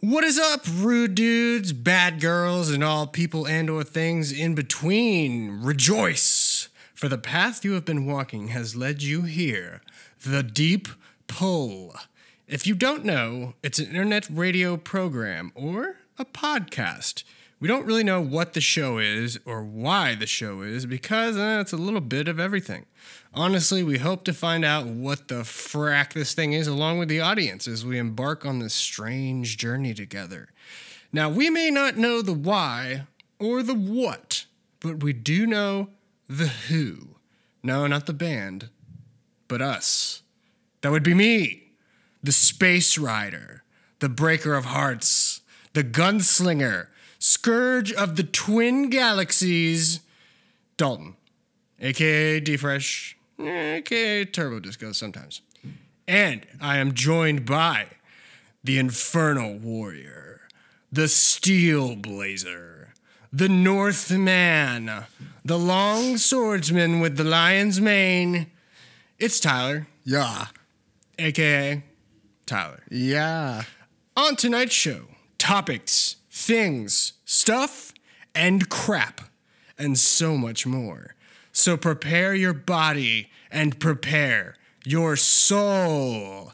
What is up, rude dudes, bad girls, and all people and or things in between? Rejoice, for the path you have been walking has led you here. The Deep Pull. If you don't know, it's an internet radio program or a podcast. We don't really know what the show is or why the show is because uh, it's a little bit of everything. Honestly, we hope to find out what the frack this thing is along with the audience as we embark on this strange journey together. Now, we may not know the why or the what, but we do know the who. No, not the band, but us. That would be me, the space rider, the breaker of hearts, the gunslinger, scourge of the twin galaxies, Dalton, aka D Fresh, aka Turbo Disco sometimes. And I am joined by the Infernal Warrior, the Steel Blazer, the Northman, the Long Swordsman with the Lion's Mane. It's Tyler, Yeah. aka Tyler. Yeah. On tonight's show, topics, things, stuff, and crap, and so much more. So prepare your body and prepare your soul.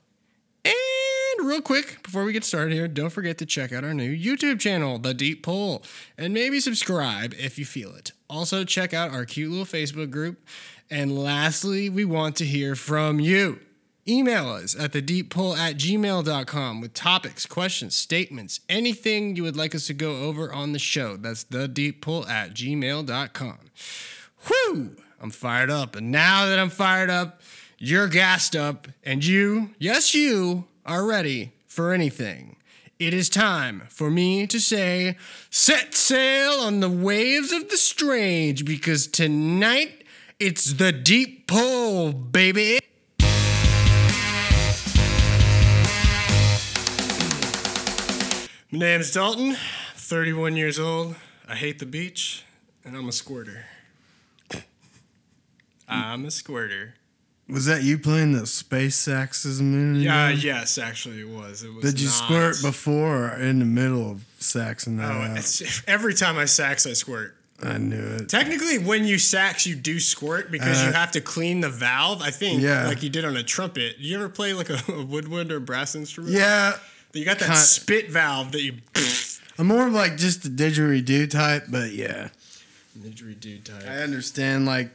And real quick, before we get started here, don't forget to check out our new YouTube channel, The Deep Pull, and maybe subscribe if you feel it. Also, check out our cute little Facebook group. And lastly, we want to hear from you. Email us at thedeeppull at gmail.com with topics, questions, statements, anything you would like us to go over on the show. That's thedeeppull at gmail.com. Whew! I'm fired up. And now that I'm fired up, you're gassed up, and you, yes, you, are ready for anything. It is time for me to say, set sail on the waves of the strange, because tonight it's the deep pull, baby. My name's Dalton, 31 years old. I hate the beach, and I'm a squirter. I'm a squirter. Was that you playing the space saxes a minute Yeah, ago? yes, actually, it was. It was. Did you not. squirt before or in the middle of saxing that Oh, it's, every time I sax, I squirt. I knew it. Technically, when you sax, you do squirt because you Uh, have to clean the valve. I think, Yeah. like you did on a trumpet. Do you ever play like a, a woodwind or brass instrument? Yeah. You got that spit valve that you. I'm more of like just the didgeridoo type, but yeah. Didgeridoo type. I understand like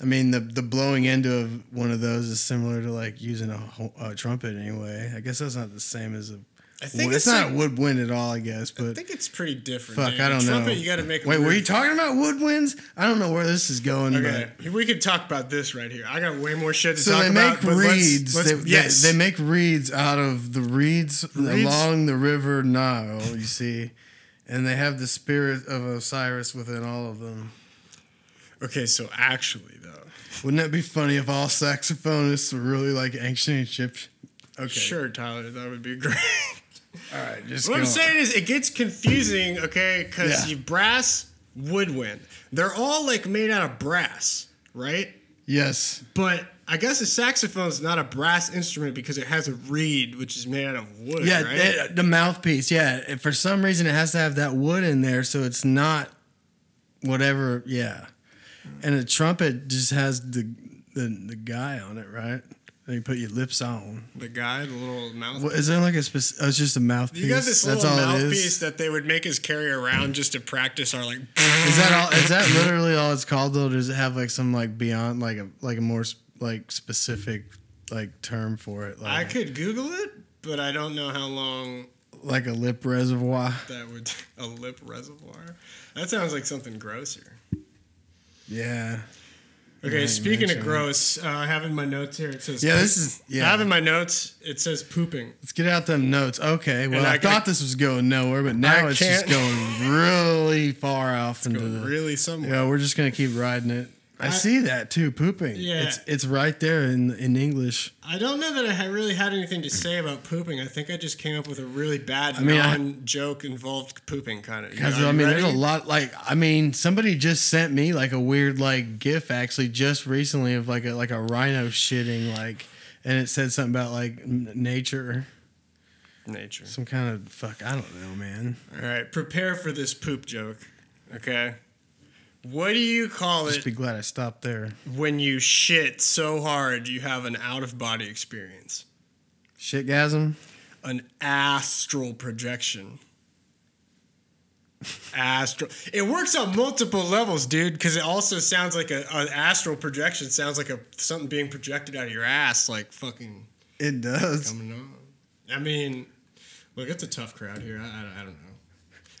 I mean the the blowing into of one of those is similar to like using a, a trumpet anyway. I guess that's not the same as a I think it's, it's not like- woodwind at all, I guess, But I think it's pretty different. fuck, dude. I don't trumpet, know. You got to make. Wait, were you talking about woodwinds? I don't know where this is going, Okay, but we could talk about this right here. I got way more shit to So talk they about. make but let's- reeds. let's- they, they- yes, they, make reeds out of the reeds, Reeds? along the river Nile. You see, and they have the spirit of Osiris within all of them. Okay, so actually though, Wouldn't that be funny if all saxophonists were really like ancient Egyptian? Okay, sure, Tyler, that would be great. All right, just what I'm on. saying is, it gets confusing. Okay, because Yeah. brass, woodwind, they're all like made out of brass, right? Yes, But I guess a saxophone is not a brass instrument because it has a reed, which is made out of wood. yeah, right? it- the mouthpiece. Yeah, for some reason it has to have that wood in there, so it's not whatever. Yeah, and a trumpet just has the the, the guy on it, right? Then you put your lips on. the guy, the little mouth. Is there like a specific? Oh, it's just a mouthpiece. You got this That's little mouthpiece that they would make us carry around just to practice our like. Is that all? Is that literally all it's called though? Does it have like some like beyond like a like a more like specific like term for it? Like, I could Google it, but I don't know how long like a lip reservoir. that would. A lip reservoir. That sounds like something grosser. Yeah. Okay, Yeah, speaking of gross, uh, I have in my notes here. It says. Yeah, this is yeah. I have in my notes. It says pooping. Let's get out them notes. Okay. Well, I, I- thought this was going nowhere, but now I it's just going really far off into Go the. really somewhere. Yeah, we're just gonna keep riding it. I, I- see that too, pooping. Yeah. It's it's right there in in English. I don't know that I really had anything to say about pooping. I think I just came up with a really bad mean, I- non-joke involved pooping kind of. Because I mean, there's a lot. Like, I mean, somebody just sent me like a weird like GIF actually just recently of like a like a rhino shitting like, and it said something about like n- nature. nature. Some kind of fuck. I don't know, man. All right, prepare for this poop joke. Okay. What do you call Just it Just be glad I stopped there. when you shit so hard you have an out of body experience? Shitgasm. An astral projection. Astral. It works on multiple levels, dude. Because it also sounds like a an astral projection. Sounds like a something being projected out of your ass, like fucking It does. coming on. I mean, look, it's a tough crowd here. I, I, I don't know.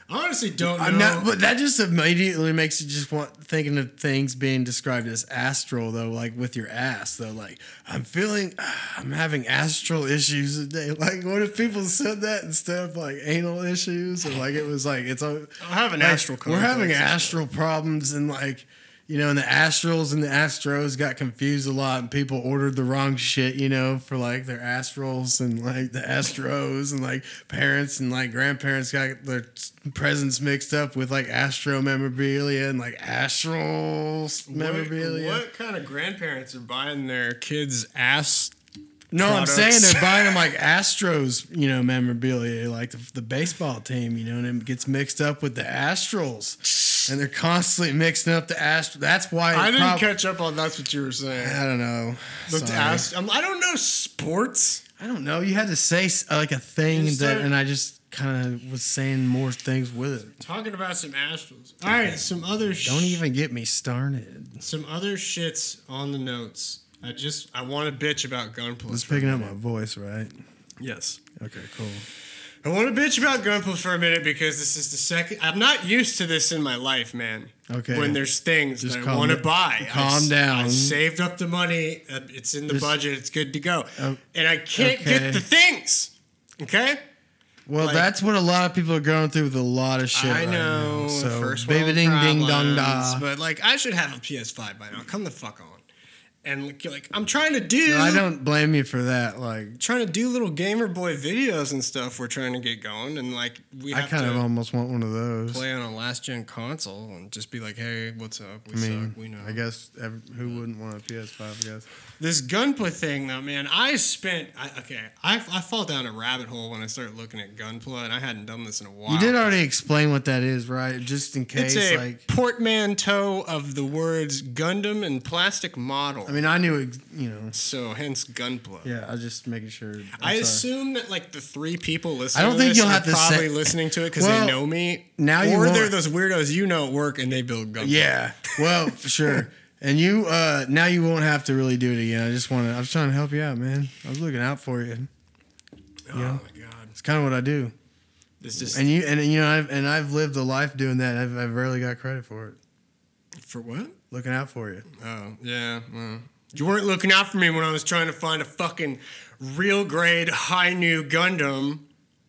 I honestly don't know. I'm not, but that just immediately makes you just want thinking of things being described as astral though, like with your ass though. Like I'm feeling, I'm having astral issues today. Like what if people said that instead of like anal issues, or like it was like it's a I have an like, astral. We're having astral problems and like. You know, and the astrals and the astros got confused a lot, and people ordered the wrong shit. You know, for like their astrals and like the astros, and like parents and like grandparents got their presents mixed up with like astro memorabilia and like astral What, memorabilia. what kind of grandparents are buying their kids ass? No, I'm saying they're buying them like Astros, you know, memorabilia, like the, the baseball team, you know, and it gets mixed up with the Astrals, and they're constantly mixing up the Astros. That's why I didn't prob- catch up on that's what you were saying. I don't know. Ass. Um, I don't know sports. I don't know. You had to say like a thing that, started- and I just kind of was saying more things with it. Talking about some Astros. All right, some other. Sh- Don't even get me started. Some other shits on the notes. I just I want to bitch about Gunpla. It's picking up my voice, right? Yes. Okay, cool. I want to bitch about Gunpla for a minute because this is the second. I'm not used to this in my life, man. Okay. When there's things Just that I want to buy, calm I down. I saved up the money. uh, It's in the Just- budget. It's good to go. Oh, and I can't okay. get the things. Okay. Well, Like- that's what a lot of people are going through with a lot of shit. I right know. now. So, first baby ding ding dong da. But like, I should have a PS5 by now. Come the fuck on. And like, like I'm trying to do. No, I don't blame you for that. Like, Trying to do little gamer boy videos and stuff. We're trying to get going, and like we I kind of almost want one of those. play on a last gen console and just be like, hey, what's up? We I mean, suck. We know. I guess every, who wouldn't want a PS5? I guess. This Gunpla thing, though, man, I spent. I, okay, I, I fall down a rabbit hole when I start looking at Gunpla, and I hadn't done this in a while. You did already explain what that is, right? Just in case, It's a like, portmanteau of the words Gundam and plastic model. I mean, I knew, ex- you know. so hence Gunpla. Yeah, I was just making sure. I'm I sorry. assume that like the three people listening, I don't to think this you'll have to probably say- listening to it because Well, they know me. now you or they're those weirdos you know at work and they build gunplay. Yeah, well, for sure. And you, uh, now you won't have to really do it again. I just want to. I was trying to help you out, man. I was looking out for you. Oh Yeah. my god, It's kind of what I do. it's just And you, and you know, I've, and I've lived a life doing that. I've, I've rarely got credit for it. for what? Looking out for you. Oh yeah, well, you weren't looking out for me when I was trying to find a fucking real grade high new Gundam.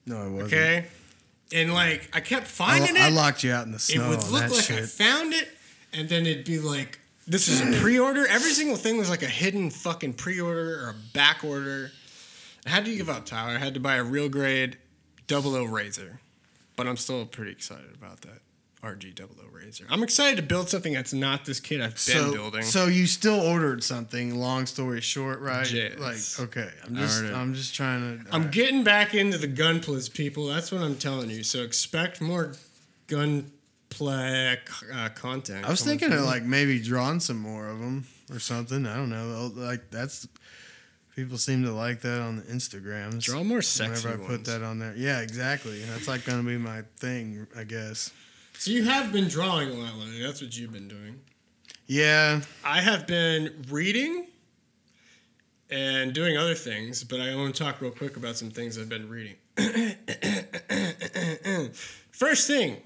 No, I wasn't. Okay, and like I kept finding I it. I locked you out in the snow. it would look like shit. I found it, and then it'd be like, "This is a pre-order." Every single thing was like a hidden fucking pre-order or a back order. I had to give up, Tyler. I had to buy a real grade double O razor, but I'm still pretty excited about that RG double O razor. I'm excited to build something that's not this kid I've been so, building. so you still ordered something. Long story short, right? Yes. Like, okay, I'm just, I'm just trying to. I'm getting back into the Gunplas, people. That's what I'm telling you. So expect more Gunpla uh, content. I was thinking of like maybe drawing some more of them or something. I don't know. Like that's people seem to like that on the Instagram. draw more sexy Whenever I ones. put that on there, yeah, exactly. That's like gonna be my thing, I guess. So you have been drawing a lot lately. That's what you've been doing. Yeah, I have been reading and doing other things, but I want to talk real quick about some things I've been reading. First thing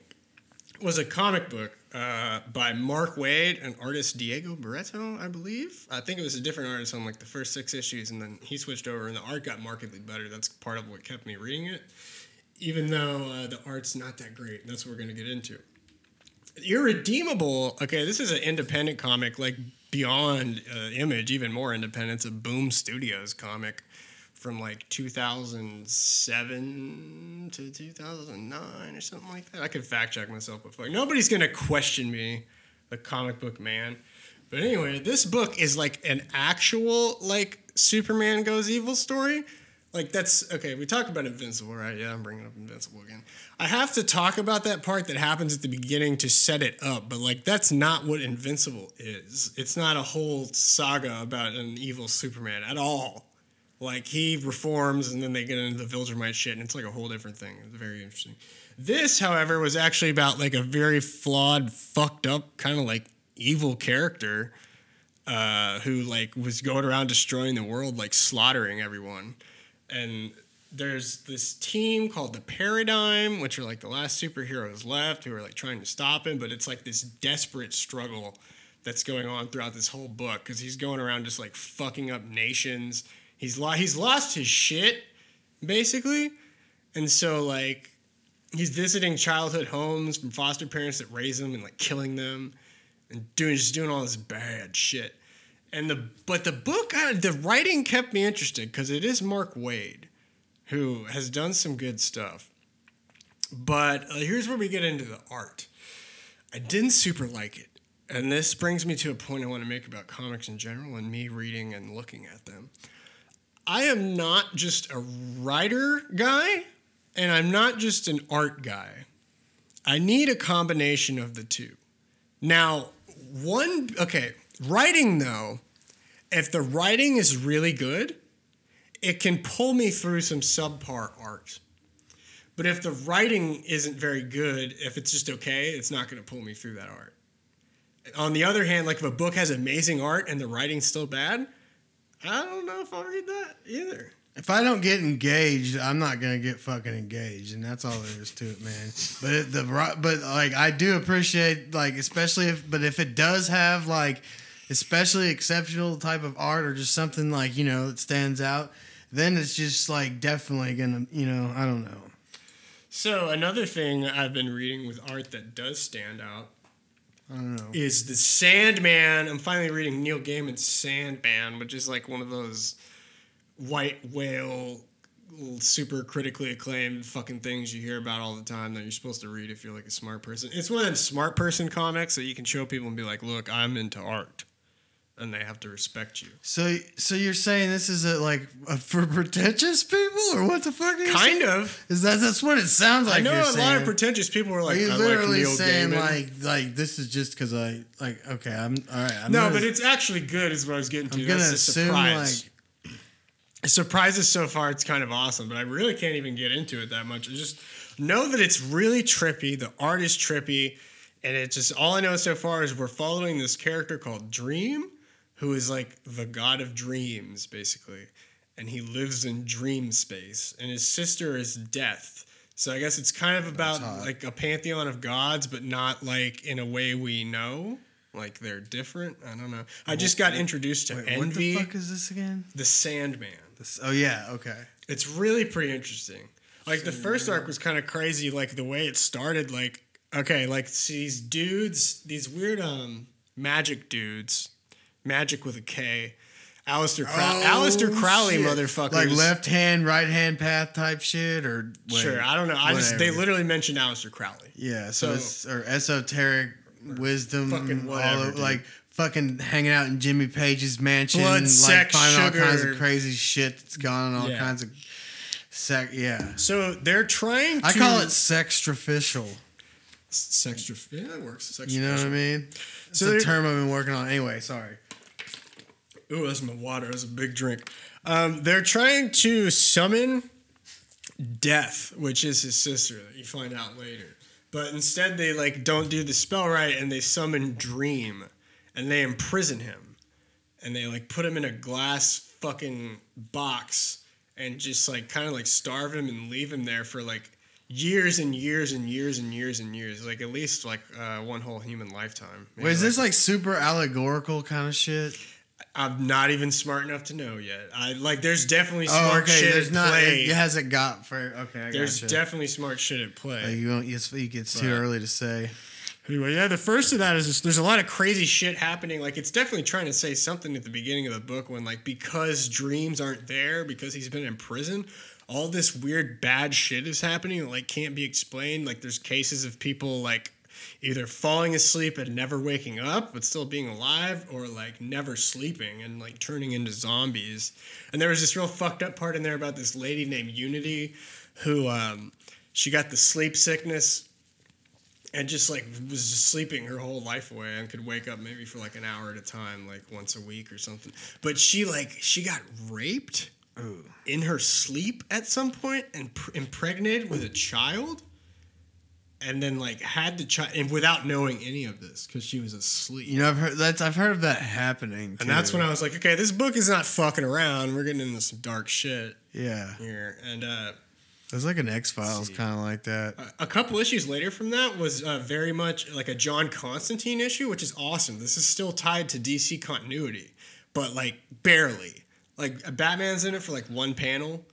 was a comic book uh, by Mark Waid and artist Diego Barreto, I believe. I think it was a different artist on like the first six issues, and then he switched over, and the art got markedly better. That's part of what kept me reading it, even though uh, the art's not that great. That's what we're gonna get into. Irredeemable. Okay, this is an independent comic, like beyond uh, Image, even more independent. It's a Boom Studios comic from like 2007 to 2009 or something like that. I could fact check myself, but nobody's gonna question me, the comic book man. But anyway, this book is like an actual like Superman goes evil story, like that's okay. We talk about Invincible, right? Yeah, I'm bringing up Invincible again. I have to talk about that part that happens at the beginning to set it up, but like that's not what Invincible is. It's not a whole saga about an evil Superman at all. Like he reforms and then they get into the Viltrumite shit, and it's like a whole different thing. It's very interesting. This, however, was actually about like a very flawed, fucked up, kind of like evil character uh, who like was going around destroying the world, like slaughtering everyone. And there's this team called the Paradigm, which are like the last superheroes left who are like trying to stop him, but it's like this desperate struggle that's going on throughout this whole book because he's going around just like fucking up nations. He's lo- he's lost his shit basically, and so like he's visiting childhood homes from foster parents that raise him and like killing them and doing just doing all this bad shit. And the but the book uh, the writing kept me interested because it is Mark Waid who has done some good stuff. But uh, here's where we get into the art. I didn't super like it. And this brings me to a point I want to make about comics in general and me reading and looking at them. I am not just a writer guy and I'm not just an art guy. I need a combination of the two. Now, one, okay, writing though, if the writing is really good, it can pull me through some subpar art. But if the writing isn't very good, if it's just okay, it's not going to pull me through that art. On the other hand, like if a book has amazing art and the writing's still bad, I don't know if I'll read that either. If I don't get engaged, I'm not gonna get fucking engaged, and that's all there is to it, man. But it, the ri- but like I do appreciate like especially if but if it does have like especially exceptional type of art or just something like you know that stands out, then it's just like definitely gonna you know I don't know. So another thing I've been reading with art that does stand out I don't know. is the Sandman. I'm finally reading Neil Gaiman's Sandman, which is like one of those white whale, super critically acclaimed fucking things you hear about all the time that you're supposed to read if you're like a smart person. It's one of them smart person comics that you can show people and be like, "Look, I'm into art," and they have to respect you. So so you're saying this is a, like a, for pretentious people or what the fuck? Are you Kind saying? of. Is that that's what it sounds like? I know a lot of pretentious people Are like, you "I like literally Neil saying Gaiman." like like this is just because I like okay I'm all right I'm no, gonna- but it's actually good. Is what I was getting to. I'm gonna assume surprise. like surprises so far it's kind of awesome but i really can't even get into it that much I just know that it's really trippy the art is trippy and it's just all i know so far is we're following this character called dream who is like the god of dreams basically and he lives in dream space and his sister is death so i guess it's kind of about like a pantheon of gods but not like in a way we know like they're different i don't know i just got introduced to wait, envy what the fuck is this again? the sandman This, oh yeah okay. it's really pretty interesting. Like the first arc was kind of crazy. Like the way it started. Like okay, like these dudes, these weird um magic dudes, magic with a K. Aleister Crow- oh, Aleister Crowley, Oh, shit. motherfuckers. Like left hand, right hand path type shit, or wait, Sure, I don't know. I just they literally mentioned Aleister Crowley. Yeah, so, So- it's or esoteric wisdom, fucking whatever, dude. like fucking hanging out in Jimmy Page's mansion, Blood, like sex, finding all kinds of crazy shit that's gone on, all Yeah. kinds of sex. Yeah, So they're trying. to... I call it sextraficial. sextra. Yeah, that works. Sextra You know what I mean? It's So a term I've been working on. Anyway, sorry. Ooh, that's my water. That's a big drink. Um, they're trying to summon Death, which is his sister that you find out later. But instead, they like don't do the spell right, and they summon Dream, and they imprison him, and they like put him in a glass fucking box, and just like kind of like starve him and leave him there for like years and years and years and years and years, like at least like uh, one whole human lifetime. Maybe, Wait, is like, this like super allegorical kind of shit? I'm not even smart enough to know yet. I like. There's definitely Oh, smart okay. shit There's at not. play. It, hasn't got for. Okay, I there's gotcha. definitely smart shit at play. Like, you won't. It's, it's too early to say. Anyway, yeah, the first of that is just, there's a lot of crazy shit happening. Like it's definitely trying to say something at the beginning of the book when like because dreams aren't there because he's been in prison, all this weird bad shit is happening that like can't be explained. Like there's cases of people like either falling asleep and never waking up but still being alive or like never sleeping and like turning into zombies. And there was this real fucked up part in there about this lady named unity who um, she got the sleep sickness and just like was just sleeping her whole life away and could wake up maybe for like an hour at a time like once a week or something. But she like she got raped in her sleep at some point and pr- impregnated with a child and then like had the child and without knowing any of this because she was asleep You know, I've heard that's I've heard of that happening. and that's when i was like okay this book is not fucking around we're getting into some dark shit yeah, here and uh it's like an X Files kind of like that. a couple issues later from that was uh, very much like a John Constantine issue, which is awesome. This is still tied to DC continuity, but like barely. Like Batman's in it for like one panel.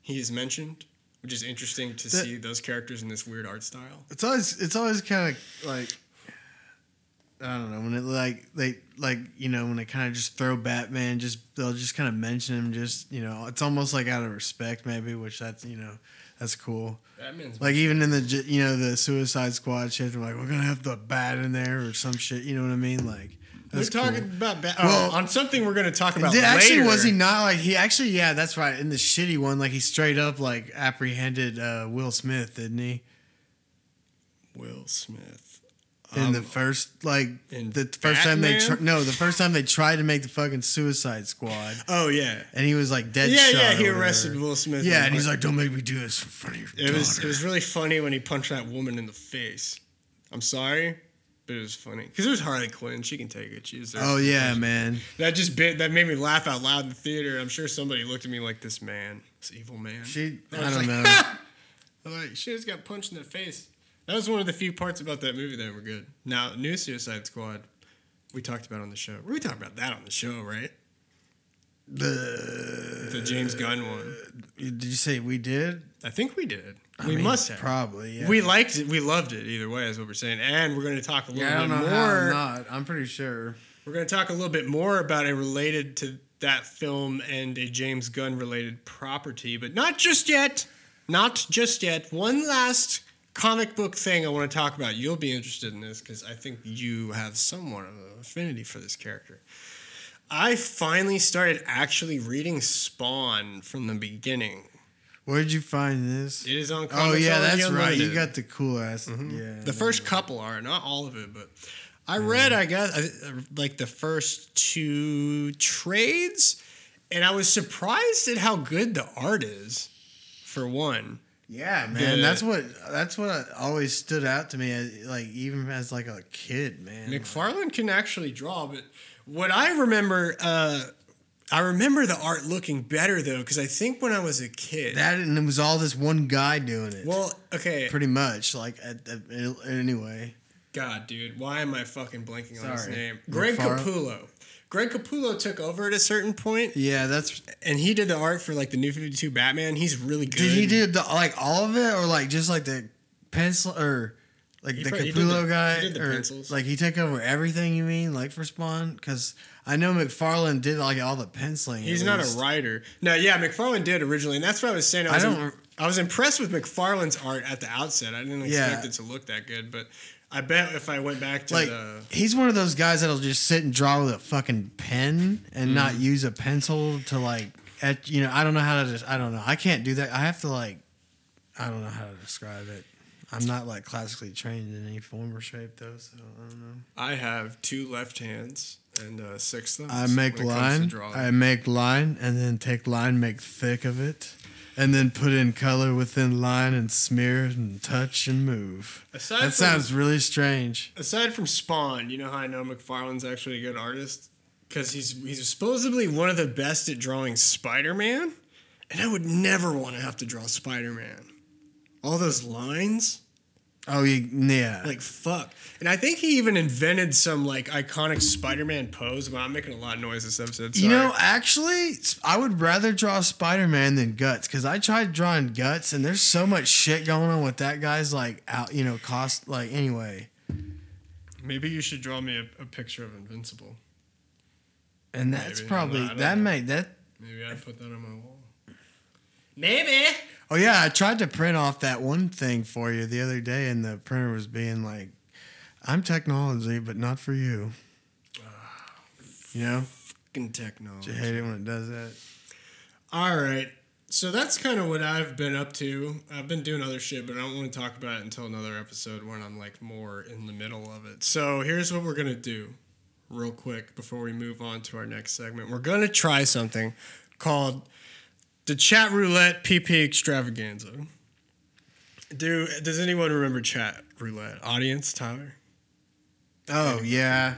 He is mentioned, which is interesting to That- see those characters in this weird art style. It's always it's always kind of like I don't know when it like they like you know when they kind of just throw Batman just they'll just kind of mention him just you know it's almost like out of respect maybe which that's you know that's cool. Batman's like even in the you know the Suicide Squad shit they're like we're gonna have the bat in there or some shit you know what I mean? Like we're talking cool. about Bat- Well- oh, on something we're going to talk about Did, actually was he not like he actually yeah that's right in the shitty one like he straight up like apprehended uh, Will Smith didn't he Will Smith in the Um, first like in the first time they tr- no the first time they tried to make the fucking Suicide Squad Oh yeah, and he was like dead yeah, shot yeah. He arrested Will Smith. yeah and he's like don't make me do this in front of your It was it was really funny when he punched that woman in the face. I'm sorry, but it was funny because it was Harley Quinn. She can take it. She's oh yeah man That just bit that made me laugh out loud in the theater. I'm sure somebody looked at me like this man, this evil man. she I I don't like, know like she just got punched in the face. That was one of the few parts about that movie that were good. Now, New Suicide Squad, we talked about on the show. We talked about that on the show, right? The The James Gunn one. did you say we did I think we did. I we mean, must have. probably yeah We liked it. We loved it. Either way, is what we're saying. And we're going to talk a little yeah I don't bit know more. how not I'm pretty sure We're going to talk a little bit more about it related to that film and a James Gunn related property, but not just yet. Not just yet. One last comic book thing I want to talk about. You'll be interested in this because I think you have somewhat of an affinity for this character. I finally started actually reading Spawn from the beginning. where'd you find this It is on. oh yeah that's right you got the cool ass Mm-hmm. The first couple are not all of it, but I read, I guess, uh, like the first two trades, and I was surprised at how good the art is. For one, Yeah, man, The- that's what that's what always stood out to me. Like even as like a kid, man. McFarlane can actually draw, but what I remember, uh, I remember the art looking better though, because I think when I was a kid, that and it was all this one guy doing it. well, okay, pretty much. Like at, at, anyway. God, dude, why am I fucking blanking on his name? Greg Capullo. Greg Capullo took over at a certain point, Yeah, that's. and he did the art for like the New Fifty Two Batman. He's really good. Did he do the like all of it, or like just like the pencil, or like He the pro- he Capullo the- guy, he the or pencils. like he took over everything? You mean like for Spawn? Because I know McFarlane did like all the penciling. He's at not a writer. No, yeah, McFarlane did originally, and that's what I was saying. I, I was don't- im- I was impressed with McFarlane's art at the outset. I didn't expect Yeah. it to look that good, but I bet if I went back to like the he's one of those guys that'll just sit and draw with a fucking pen and Mm. not use a pencil to like et, you know i don't know how to just i don't know i can't do that i have to like i don't know how to describe it i'm not like classically trained in any form or shape though so i don't know I have two left hands and uh, six thumbs. i make when it comes to line i make line and then take line make thick of it and then put in color within line and smear and touch and move Aside that from- sounds really strange aside from Spawn, you know how I know McFarlane's actually a good artist because he's he's supposedly one of the best at drawing Spider-Man, and I would never want to have to draw Spider-Man. All those lines. Oh yeah Like fuck. And I think he even invented some like iconic Spider-Man pose. But I'm making a lot of noise this episode. You know, actually, I would rather draw Spider Man than Guts because I tried drawing Guts and there's so much shit going on with that guy's like out, you know, cost. Like, anyway. maybe you should draw me a, a picture of Invincible. And that's Maybe. probably, that know. made that. Maybe I'd put that on my wall. Maybe. Oh, yeah, I tried to print off that one thing for you the other day and the printer was being like, I'm technology, but not for you. You know, Fucking technology. you hate it when it does that. All right. So that's kind of what I've been up to. I've been doing other shit, but I don't want to talk about it until another episode when I'm like more in the middle of it. So here's what we're gonna do, real quick, before we move on to our next segment. We're gonna try something called the Chat Roulette PP Extravaganza. Do does anyone remember Chat Roulette? Audience, Tyler. Oh yeah,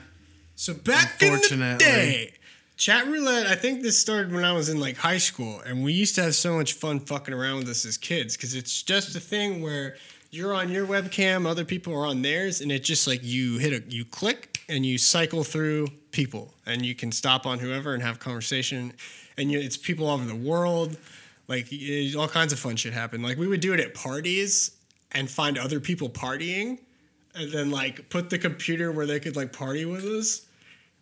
So back in the day, chat roulette. I think this started when I was in like high school, and we used to have so much fun fucking around with this as kids because it's just a thing where you're on your webcam, other people are on theirs, and it just like you hit a you click and you cycle through people, and you can stop on whoever and have conversation, and you, it's people all over the world. Like it- all kinds of fun shit happen. Like we would do it at parties and find other people partying and then like put the computer where they could like party with us.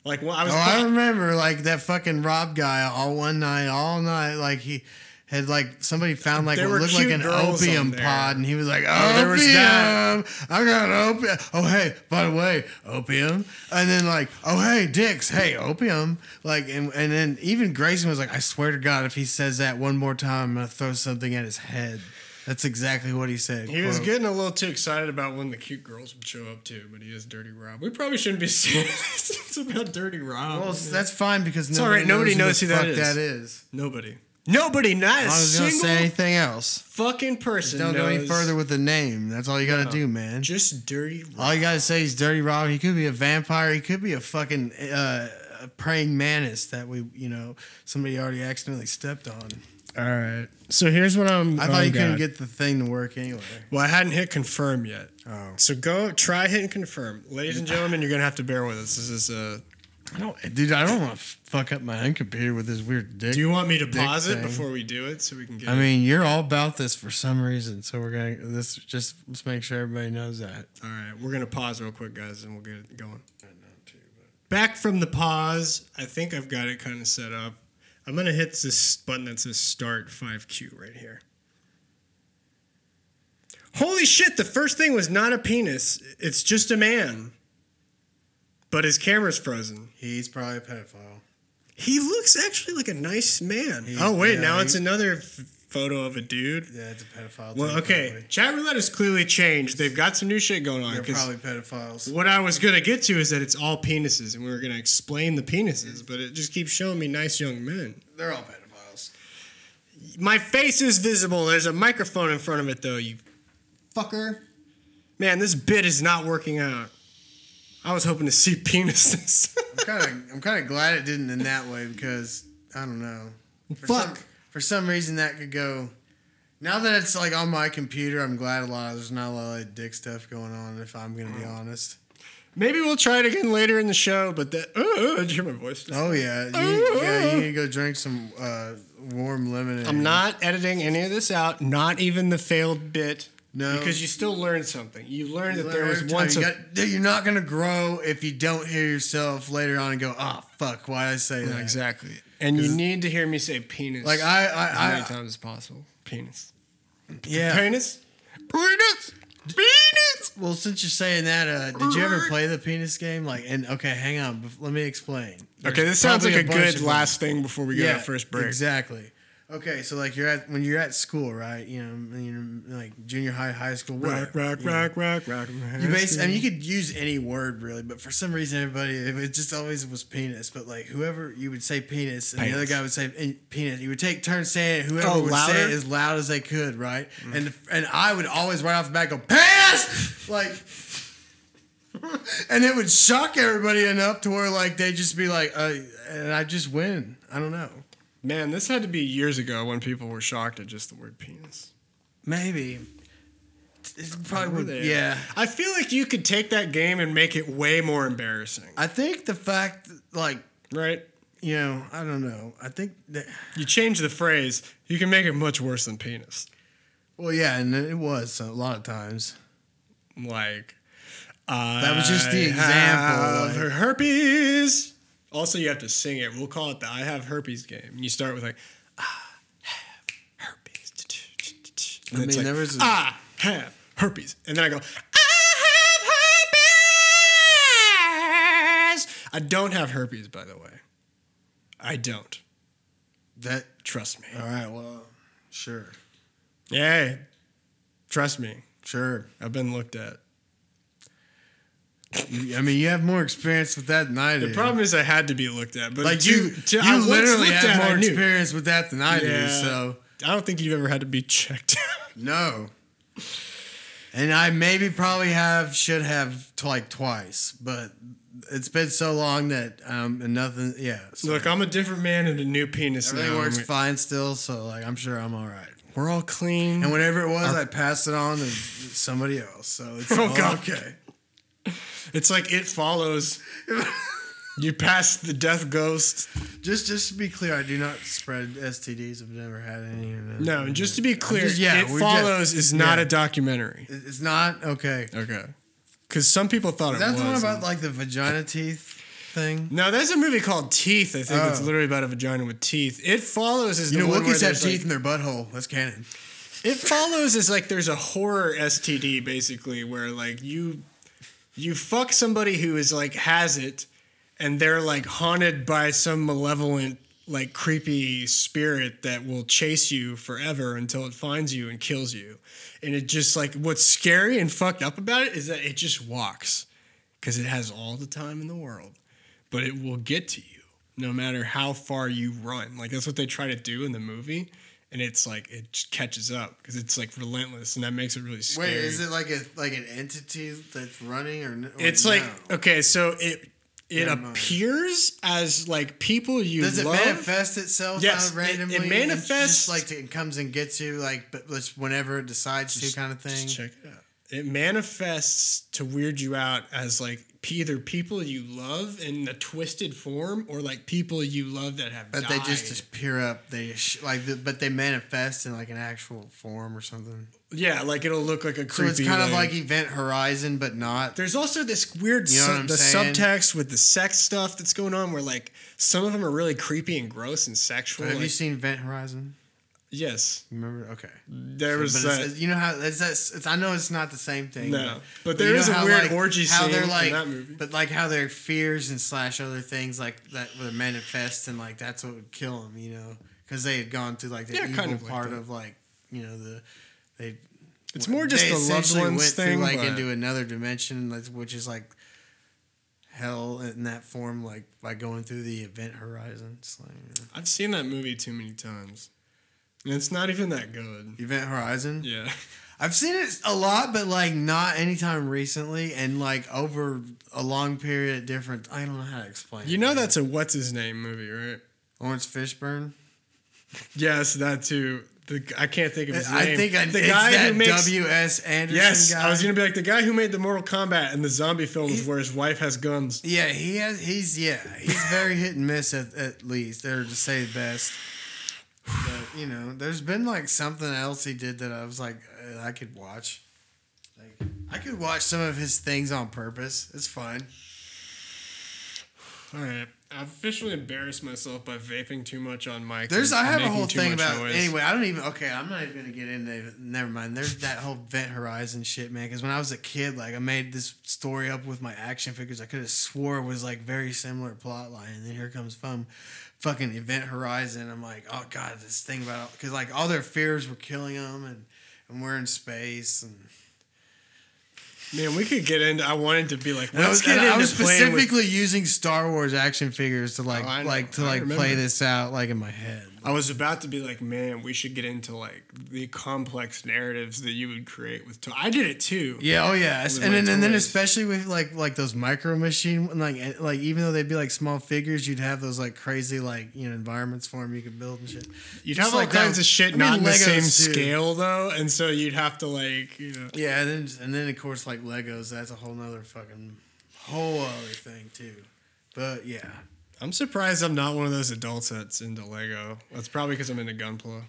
Like well, I was Oh, I remember like that fucking Rob guy all one night, all night. Like he had like somebody found like There what looked like an opium pod, and he was like, Oh, opium. I got opium. Oh hey, by the way, opium. And then like, oh hey, dicks. Hey, opium. Like and and then even Grayson was like, I swear to God, if he says that one more time, I'm gonna throw something at his head. That's exactly what he said. he was getting a little too excited about when the cute girls would show up too, but he is Dirty Rob. We probably shouldn't be saying this it's about Dirty Rob. Well, that's fine because it's all right, nobody knows who who the that fuck is. that is. nobody. Nobody, not a I was gonna single say anything else. fucking person. Don't go any knows further with the name. That's all you gotta do, man. Just Dirty Rob. All you gotta say is Dirty Rob. He could be a vampire. He could be a fucking uh, a praying mantis that we, you know, somebody already accidentally stepped on. All right. So here's what I'm. I thought oh, you couldn't God. get the thing to work anyway. Well, I hadn't hit confirm yet. Oh, So go try hitting confirm, ladies and gentlemen. You're gonna have to bear with us. This is uh I don't, dude. I don't want to fuck up my own computer with this weird dick. Do you want me to pause it thing. before we do it so we can get? I mean, you're all about this for some reason, so we're gonna this just let's make sure everybody knows that. All right, we're gonna pause real quick, guys, and we'll get it going. Uh, Back from the pause, I think I've got it kind of set up. I'm gonna hit this button that says Start 5Q right here. Holy shit! The first thing was not a penis; it's just a man. But his camera's frozen. He's probably a pedophile. He looks actually like a nice man. He- oh wait, yeah, now he- it's another f- photo of a dude. Yeah, it's a pedophile. Well, okay, probably. chat roulette has clearly changed. They've got some new shit going on. They're 'cause probably pedophiles. What I was gonna get to is that it's all penises, and we were gonna explain the penises, but it just keeps showing me nice young men. They're all pedophiles. My face is visible. There's a microphone in front of it, though. You fucker. Man, this bit is not working out. I was hoping to see penises. I'm kind of I'm kind of glad it didn't in that way because I don't know. For Some, Fuck. for some reason that could go. Now that it's like on my computer, I'm glad a lot. There's not a lot of dick stuff going on. If I'm gonna be honest. Maybe we'll try it again later in the show. But that. Uh, did you hear my voice? Oh yeah, you, yeah. You need to go drink some uh, warm lemonade. I'm not editing any of this out. Not even the failed bit. No. Because you still learn something. You learned that there was Every time once You a, got, you're not gonna grow if you don't hear yourself later on and go, "Oh fuck, why did I say Yeah, that?" exactly. And you need to hear me say penis. Like I, as I, many I times as possible. Penis. yeah. Penis. Penis. Penis. Well, since you're saying that, uh, did you ever play the penis game? Like, and okay, hang on, let me explain. Okay, this sounds like probably a, good of last thing before we go to yeah, our first break. Exactly. Okay, so like you're at when you're at school, right? You know, you know, like junior high, high school, Rock, whatever, rock, you know. rock, rock, rock. You base, I mean, you could use any word really, but for some reason, everybody it just always was penis. But like whoever you would say penis, and the other guy would say eh, penis. You would take turns saying it. Whoever Oh, would say louder? Mm. it as loud as they could, right? And and I would always right off the bat go penis, like, and it would shock everybody enough to where like they'd just be like, uh, and I just win. I don't know. Man, this had to be years ago when people were shocked at just the word penis. Maybe. It probably would. Yeah. I feel like you could take that game and make it way more embarrassing, I think the fact, like, right? you know, I don't know. I think that. You change the phrase, you can make it much worse than penis. Well, yeah, and it was a lot of times. Like, That was just the example, have like- herpes. Also, you have to sing it. We'll call it the "I have herpes" game. And you start with like, "I have herpes," and I it's mean, like, there was a- "I have herpes," and then I go, "I have herpes." I don't have herpes, by the way. I don't. That Trust me. all right. Well, sure, Yeah. Trust me. sure. I've been looked at. I mean, you have more experience with that than I do. The problem is I had to be looked at, but like to- you, to- you I literally have at, more experience with that than I do. So I don't think you've ever had to be checked no. And I maybe probably have should have t- like twice, but it's been so long that um and nothing. Yeah, so Look, I'm a different man and a new penis everything now. works fine still. So like I'm sure I'm all right. We're all clean. And whatever it was, I passed it on to somebody else. So it's Oh, all God. okay. It's like it follows. you pass the death ghost. Just just to be clear, I do not spread STDs. I've never had any. Of that. No, just to be clear, just- yeah, it we're follows just- is not yeah. a documentary. It- It's not okay. Okay. Because some people thought Is it that was. the one about like the vagina teeth thing? no, there's a movie called Teeth. I think it's Oh. literally about a vagina with teeth. It follows as You the know, one where Wookiees have there's, teeth like- in their butthole. That's canon. It follows as like there's a horror STD basically where like you you fuck somebody who is like has it and they're like haunted by some malevolent like creepy spirit that will chase you forever until it finds you and kills you. And it just like what's scary and fucked up about it is that it just walks cuz it has all the time in the world. But it will get to you no matter how far you run. Like that's what they try to do in the movie and it's like it just catches up because it's like relentless, and that makes it really scary. Wait, is it like a like an entity that's running or? or It's like okay, so it it Never mind. appears as like people you Does it love. manifest itself uh, Yes, out randomly? it and manifests- just like it comes and gets you, like but just whenever it decides to, kind of thing. Just check it out. It manifests to weird you out as like either people you love in a twisted form or like people you love that have But died. they just appear up. They sh- like, the, but they manifest in like an actual form or something. yeah, like it'll look like a So creepy. it's kind of like Event Horizon, but not. There's also this weird You know sub- the saying? subtext with the sex stuff that's going on where like some of them are really creepy and gross and sexual. Have you seen Event Horizon? Yes, Remember? Okay. there was but that. it's, you know how it's, it's, it's I know it's not the same thing. No, but you there know is a weird like, orgy how scene they're like, in that movie. but like how their fears and slash other things like that were manifest and like that's what would kill them, you know, because they had gone through like the Yeah, evil kind of part that. of like you know the they. It's more just the loved ones thing, through like but- into another dimension, which is like hell in that form, like by going through the event horizons. Like, you know. I've seen that movie too many times, it's not even that good. Event Horizon. Yeah, I've seen it a lot, but like not anytime recently, and like over a long period of different. I don't know how to explain. you it, know man. that's a what's his name movie, right? Laurence Fishburne. Yes, that too. The I can't think of his name. I think I, the guy who makes. W. S. Anderson yes, guy. I was gonna be like the guy who made the Mortal Kombat and the zombie films where his wife has guns. Yeah, he has. He's yeah. He's very hit and miss at, at least, or to say the best. But you know, there's been like something else he did that I was like, I could watch. Like, I could watch some of his things on purpose. It's fine. All right, I've officially embarrassed myself by vaping too much on mic. There's I have a whole thing about noise. anyway. I don't even okay. I'm not even gonna get into. Never mind. There's that whole Event Horizon shit, man. Because when I was a kid, like I made this story up with my action figures. I could have swore it was like very similar plot line, and then here comes from fucking Event Horizon. I'm like, oh god, this thing about because like all their fears were killing them, and and we're in space, and, Man, we could get into. I wanted to be like, I was, I was playing with specifically using Star Wars action figures to like Oh, like to I like remember. play this out like in my head. I was about to be like, man, we should get into like the complex narratives that you would create with. To- I did it too. Yeah, oh yeah, and then and then especially with like like those micro machine like eh, like even though they'd be like small figures, you'd have those like crazy like you know environments for them you could build and shit. You'd Just have all like kinds that- of shit I mean, not in the same too. scale though, and so you'd have to like, you know. Yeah, and then and then of course like Legos, that's a whole nother fucking whole other thing too. But yeah, I'm surprised I'm not one of those adults that's into Lego. That's probably because I'm into Gunpla.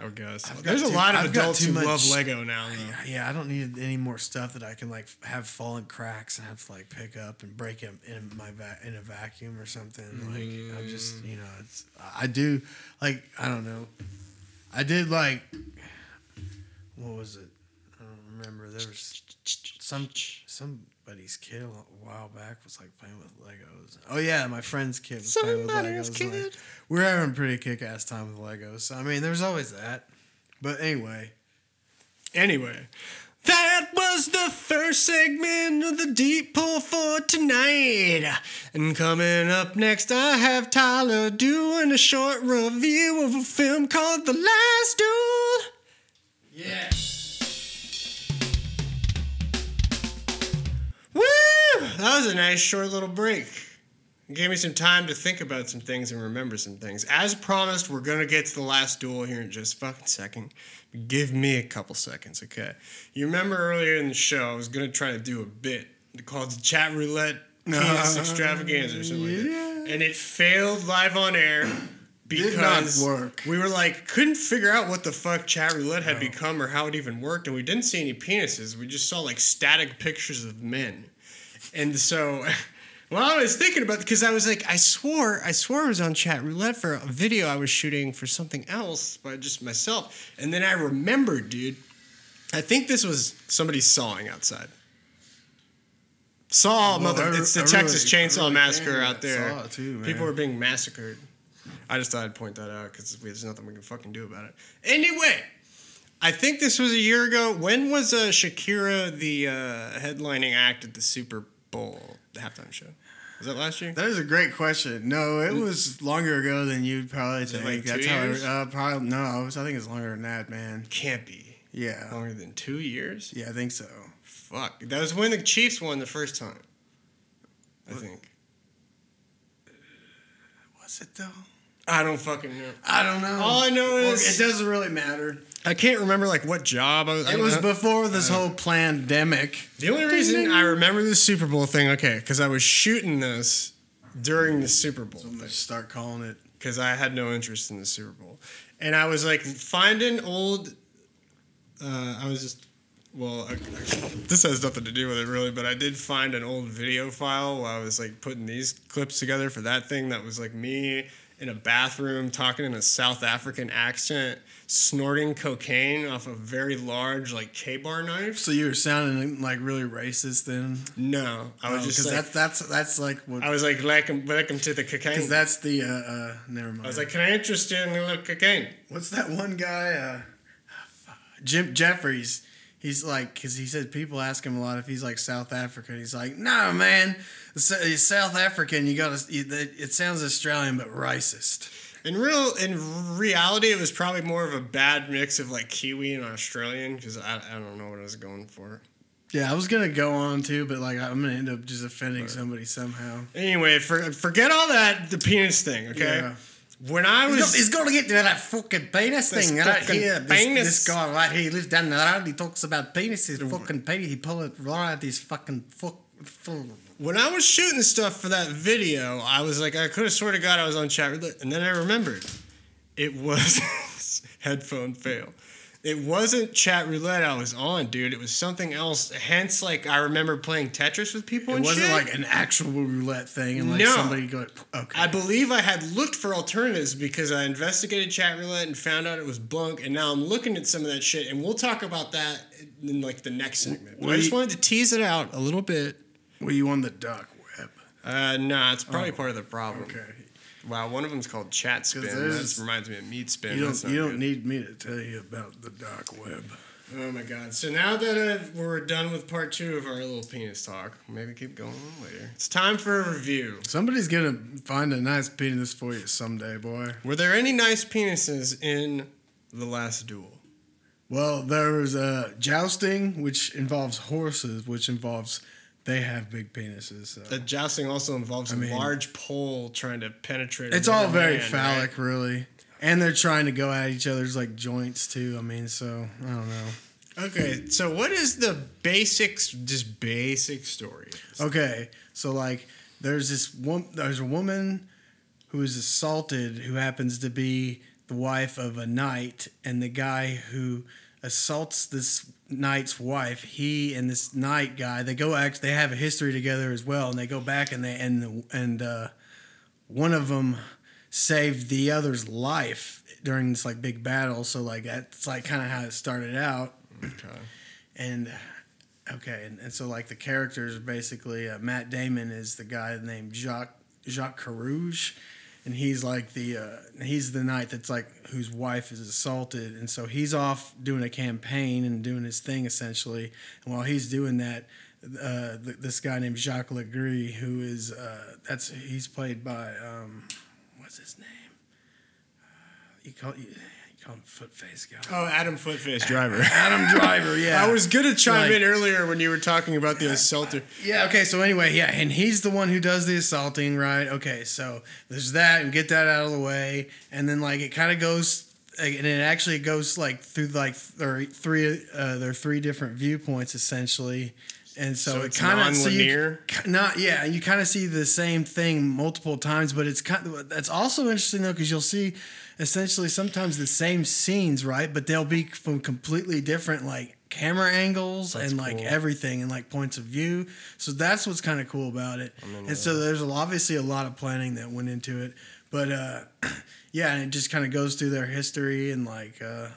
I would guess. There's a too- lot of I've adults who love Lego now. Though. yeah, I don't need any more stuff that I can like have fallen cracks and have to like pick up and break them in my va- in a vacuum or something. Like I'm just mm-hmm. you know it's I do like I don't know. I did like what was it? I remember there was some somebody's kid a while back was like playing with Legos. Oh yeah, my friend's kid was playing with Somebody's Legos. like, kid. we're having a pretty kick ass time with Legos. So, I mean, there's always that. But anyway, Anyway, that was the first segment of the Deep Pull for tonight. And coming up next, I have Tyler doing a short review of a film called The Last Duel. yeah. That was a nice short little break. It gave me some time to think about some things and remember some things. As promised, we're gonna get to the last duel here in just a fucking second. Give me a couple seconds, okay? You remember earlier in the show, I was gonna try to do a bit called the chat roulette penis extravaganza or something like that. And it failed live on air Did not because work. we were like couldn't figure out what the fuck chat roulette had become or how it even worked, and we didn't see any penises. We just saw like static pictures of men. And so, well, I was thinking about because I was like, I swore, I swore I was on chat roulette for a video I was shooting for something else by just myself, and then I remembered, dude. I think this was somebody sawing outside. Saw, Well, mother! I it's the I Texas really- Chainsaw really Massacre out there. Saw it too, man. People were being massacred. I just thought I'd point that out because there's nothing we can fucking do about it. Anyway, I think this was a year ago. When was uh, Shakira the uh, headlining act at the Super Bowl, the halftime show? Was that last year? That is a great question. No, it was longer ago than you'd probably think. like That's how. years? Uh, probably no. I think it's longer than that, man. Can't be Yeah, longer than two years. yeah, I think so. Fuck, that was when the Chiefs won the first time. I think. Was it though? I don't fucking know. I don't know. All I know is- it doesn't really matter. I can't remember like what job I was. It don't was know. before this whole pandemic. The only reason I remember the Super Bowl thing, okay, because I was shooting this during the Super Bowl I'm thing, gonna start calling it. because I had no interest in the Super Bowl, and I was like finding old. Uh, I was just, well, I, I- this has nothing to do with it really, but I did find an old video file while I was like putting these clips together for that thing that was like me in a bathroom talking in a South African accent, snorting cocaine off a very large like Ka-Bar knife. So you were sounding like really racist then. No, I was just because like, that's that's that's like what. I was like, welcome, welcome to the cocaine. Because that's the uh, uh never mind. I was like, can I interest you in a little cocaine? What's that one guy? Uh, Jim Jeffries. He's like, because he said people ask him a lot if he's like South African. He's like, no, man, South African. You gotta. It sounds Australian, but racist. In real, in reality, it was probably more of a bad mix of like Kiwi and Australian because I, I don't know what I was going for. Yeah, I was gonna go on too, but like I'm gonna end up just offending somebody somehow. Anyway, for, forget all that, the penis thing, okay? Yeah. When I He's was. got, he's got to get to that fucking penis thing right fucking here. This, penis. this guy right here, he lives down the road. He talks about penis. His mm. fucking penis. He pull it right out his fucking fuck. when I was shooting stuff for that video, I was like, I could have sworn to God I was on chat roulette, and then I remembered it was headphone fail. It wasn't chat roulette I was on, dude. It was something else. Hence, like I remember playing Tetris with people. It and wasn't shit. like an actual roulette thing, and like No. somebody go, okay. I believe I had looked for alternatives because I investigated chat roulette and found out it was bunk, and now I'm looking at some of that shit, and we'll talk about that in like the next segment. But I just you- wanted to tease it out a little bit. Were you on the dark web? Uh, nah, it's probably part of the problem. Okay. Wow, one of them's called Chat Spin. That reminds me of Meat Spin. You don't. You don't need me to tell you about the dark web. Oh my god! So now that uh, we're done with part two of our little penis talk, maybe keep going on later. It's time for a review. Somebody's gonna find a nice penis for you someday, boy. Were there any nice penises in the last duel? Well, there was uh, jousting, which involves horses, which involves they have big penises. So. The jousting also involves a mean- large pole trying to penetrate. It's all very man, phallic, right? really. And they're trying to go at each other's like joints too. I mean, so I don't know. Okay, so what is the basics? Just basic story. Okay, so like there's this one there's a woman who is assaulted who happens to be the wife of a knight and the guy who assaults this knight's wife he and this knight guy they go act they have a history together as well and they go back and they and and uh, one of them saved the other's life during this like big battle so like that's like kind of how it started out Okay. and okay, and, and so like the characters basically uh, Matt Damon is the guy named Jacques Jacques Carrouges, and he's like the uh, he's the knight that's like whose wife is assaulted, and so he's off doing a campaign and doing his thing essentially, and while he's doing that. Uh, th- this guy named Jacques Le Gris, who is uh, that's he's played by um, what's his name? Uh, you call you, call him Footface guy. Oh, Adam Footface Driver. Adam Driver, yeah. I was gonna chime Like- in earlier when you were talking about the assaulter. Yeah, okay, so anyway, yeah, and he's the one who does the assaulting, right? Okay, so there's that and get that out of the way. And then like it kind of goes and it actually goes like through like are three uh there are three different viewpoints essentially. And so, So it kind of so you- not yeah, you kind of see the same thing multiple times, but it's kind of that's also interesting though because you'll see essentially sometimes the same scenes, right? But they'll be from completely different like camera angles and like cool. everything and like points of view. So that's what's kind of cool about it. And so there's obviously a lot of planning that went into it, but uh, yeah, and it just kind of goes through their history and like. Uh,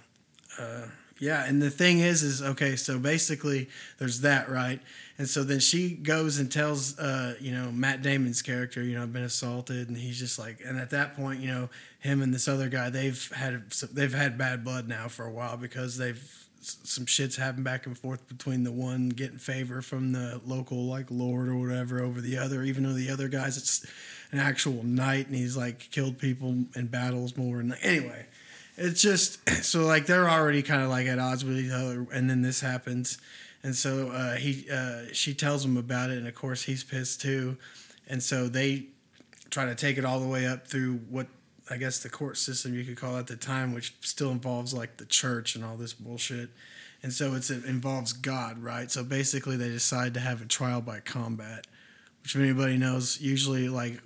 uh, yeah, and the thing is, is okay. So basically, there's that, right? And so then she goes and tells, uh, you know, Matt Damon's character, you know, I've been assaulted, and he's just like, and at that point, you know, him and this other guy, they've had they've had bad blood now for a while because they've some shits happened back and forth between the one getting favor from the local like lord or whatever over the other, even though the other guy's it's an actual knight and he's like killed people in battles more. And anyway, it's just so like they're already kind of like at odds with each other, and then this happens, and so uh, he uh, she tells him about it, and of course he's pissed too, and so they try to take it all the way up through what I guess the court system you could call at the time, which still involves like the church and all this bullshit. And so it's, it involves God, right? So basically, they decide to have a trial by combat, which if anybody knows, usually like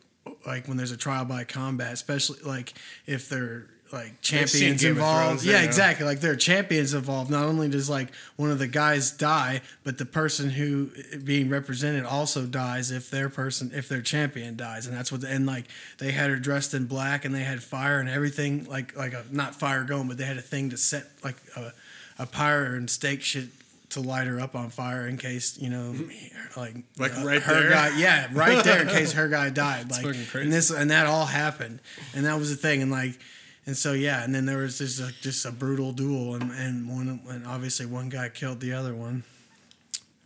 like when there's a trial by combat, especially like if they're like champions involved. Yeah, exactly. Like there are champions involved. Not only does like one of the guys die, but the person who being represented also dies if their person if their champion dies, and that's what. And like they had her dressed in black, and they had fire and everything. Like like a not fire going, but they had a thing to set like a, a pyre and stake shit to light her up on fire in case you know like Like uh, right her there? guy yeah right there in case her guy died like and this and that all happened and that was the thing and like and so yeah and then there was just a, just a brutal duel and and one and obviously one guy killed the other one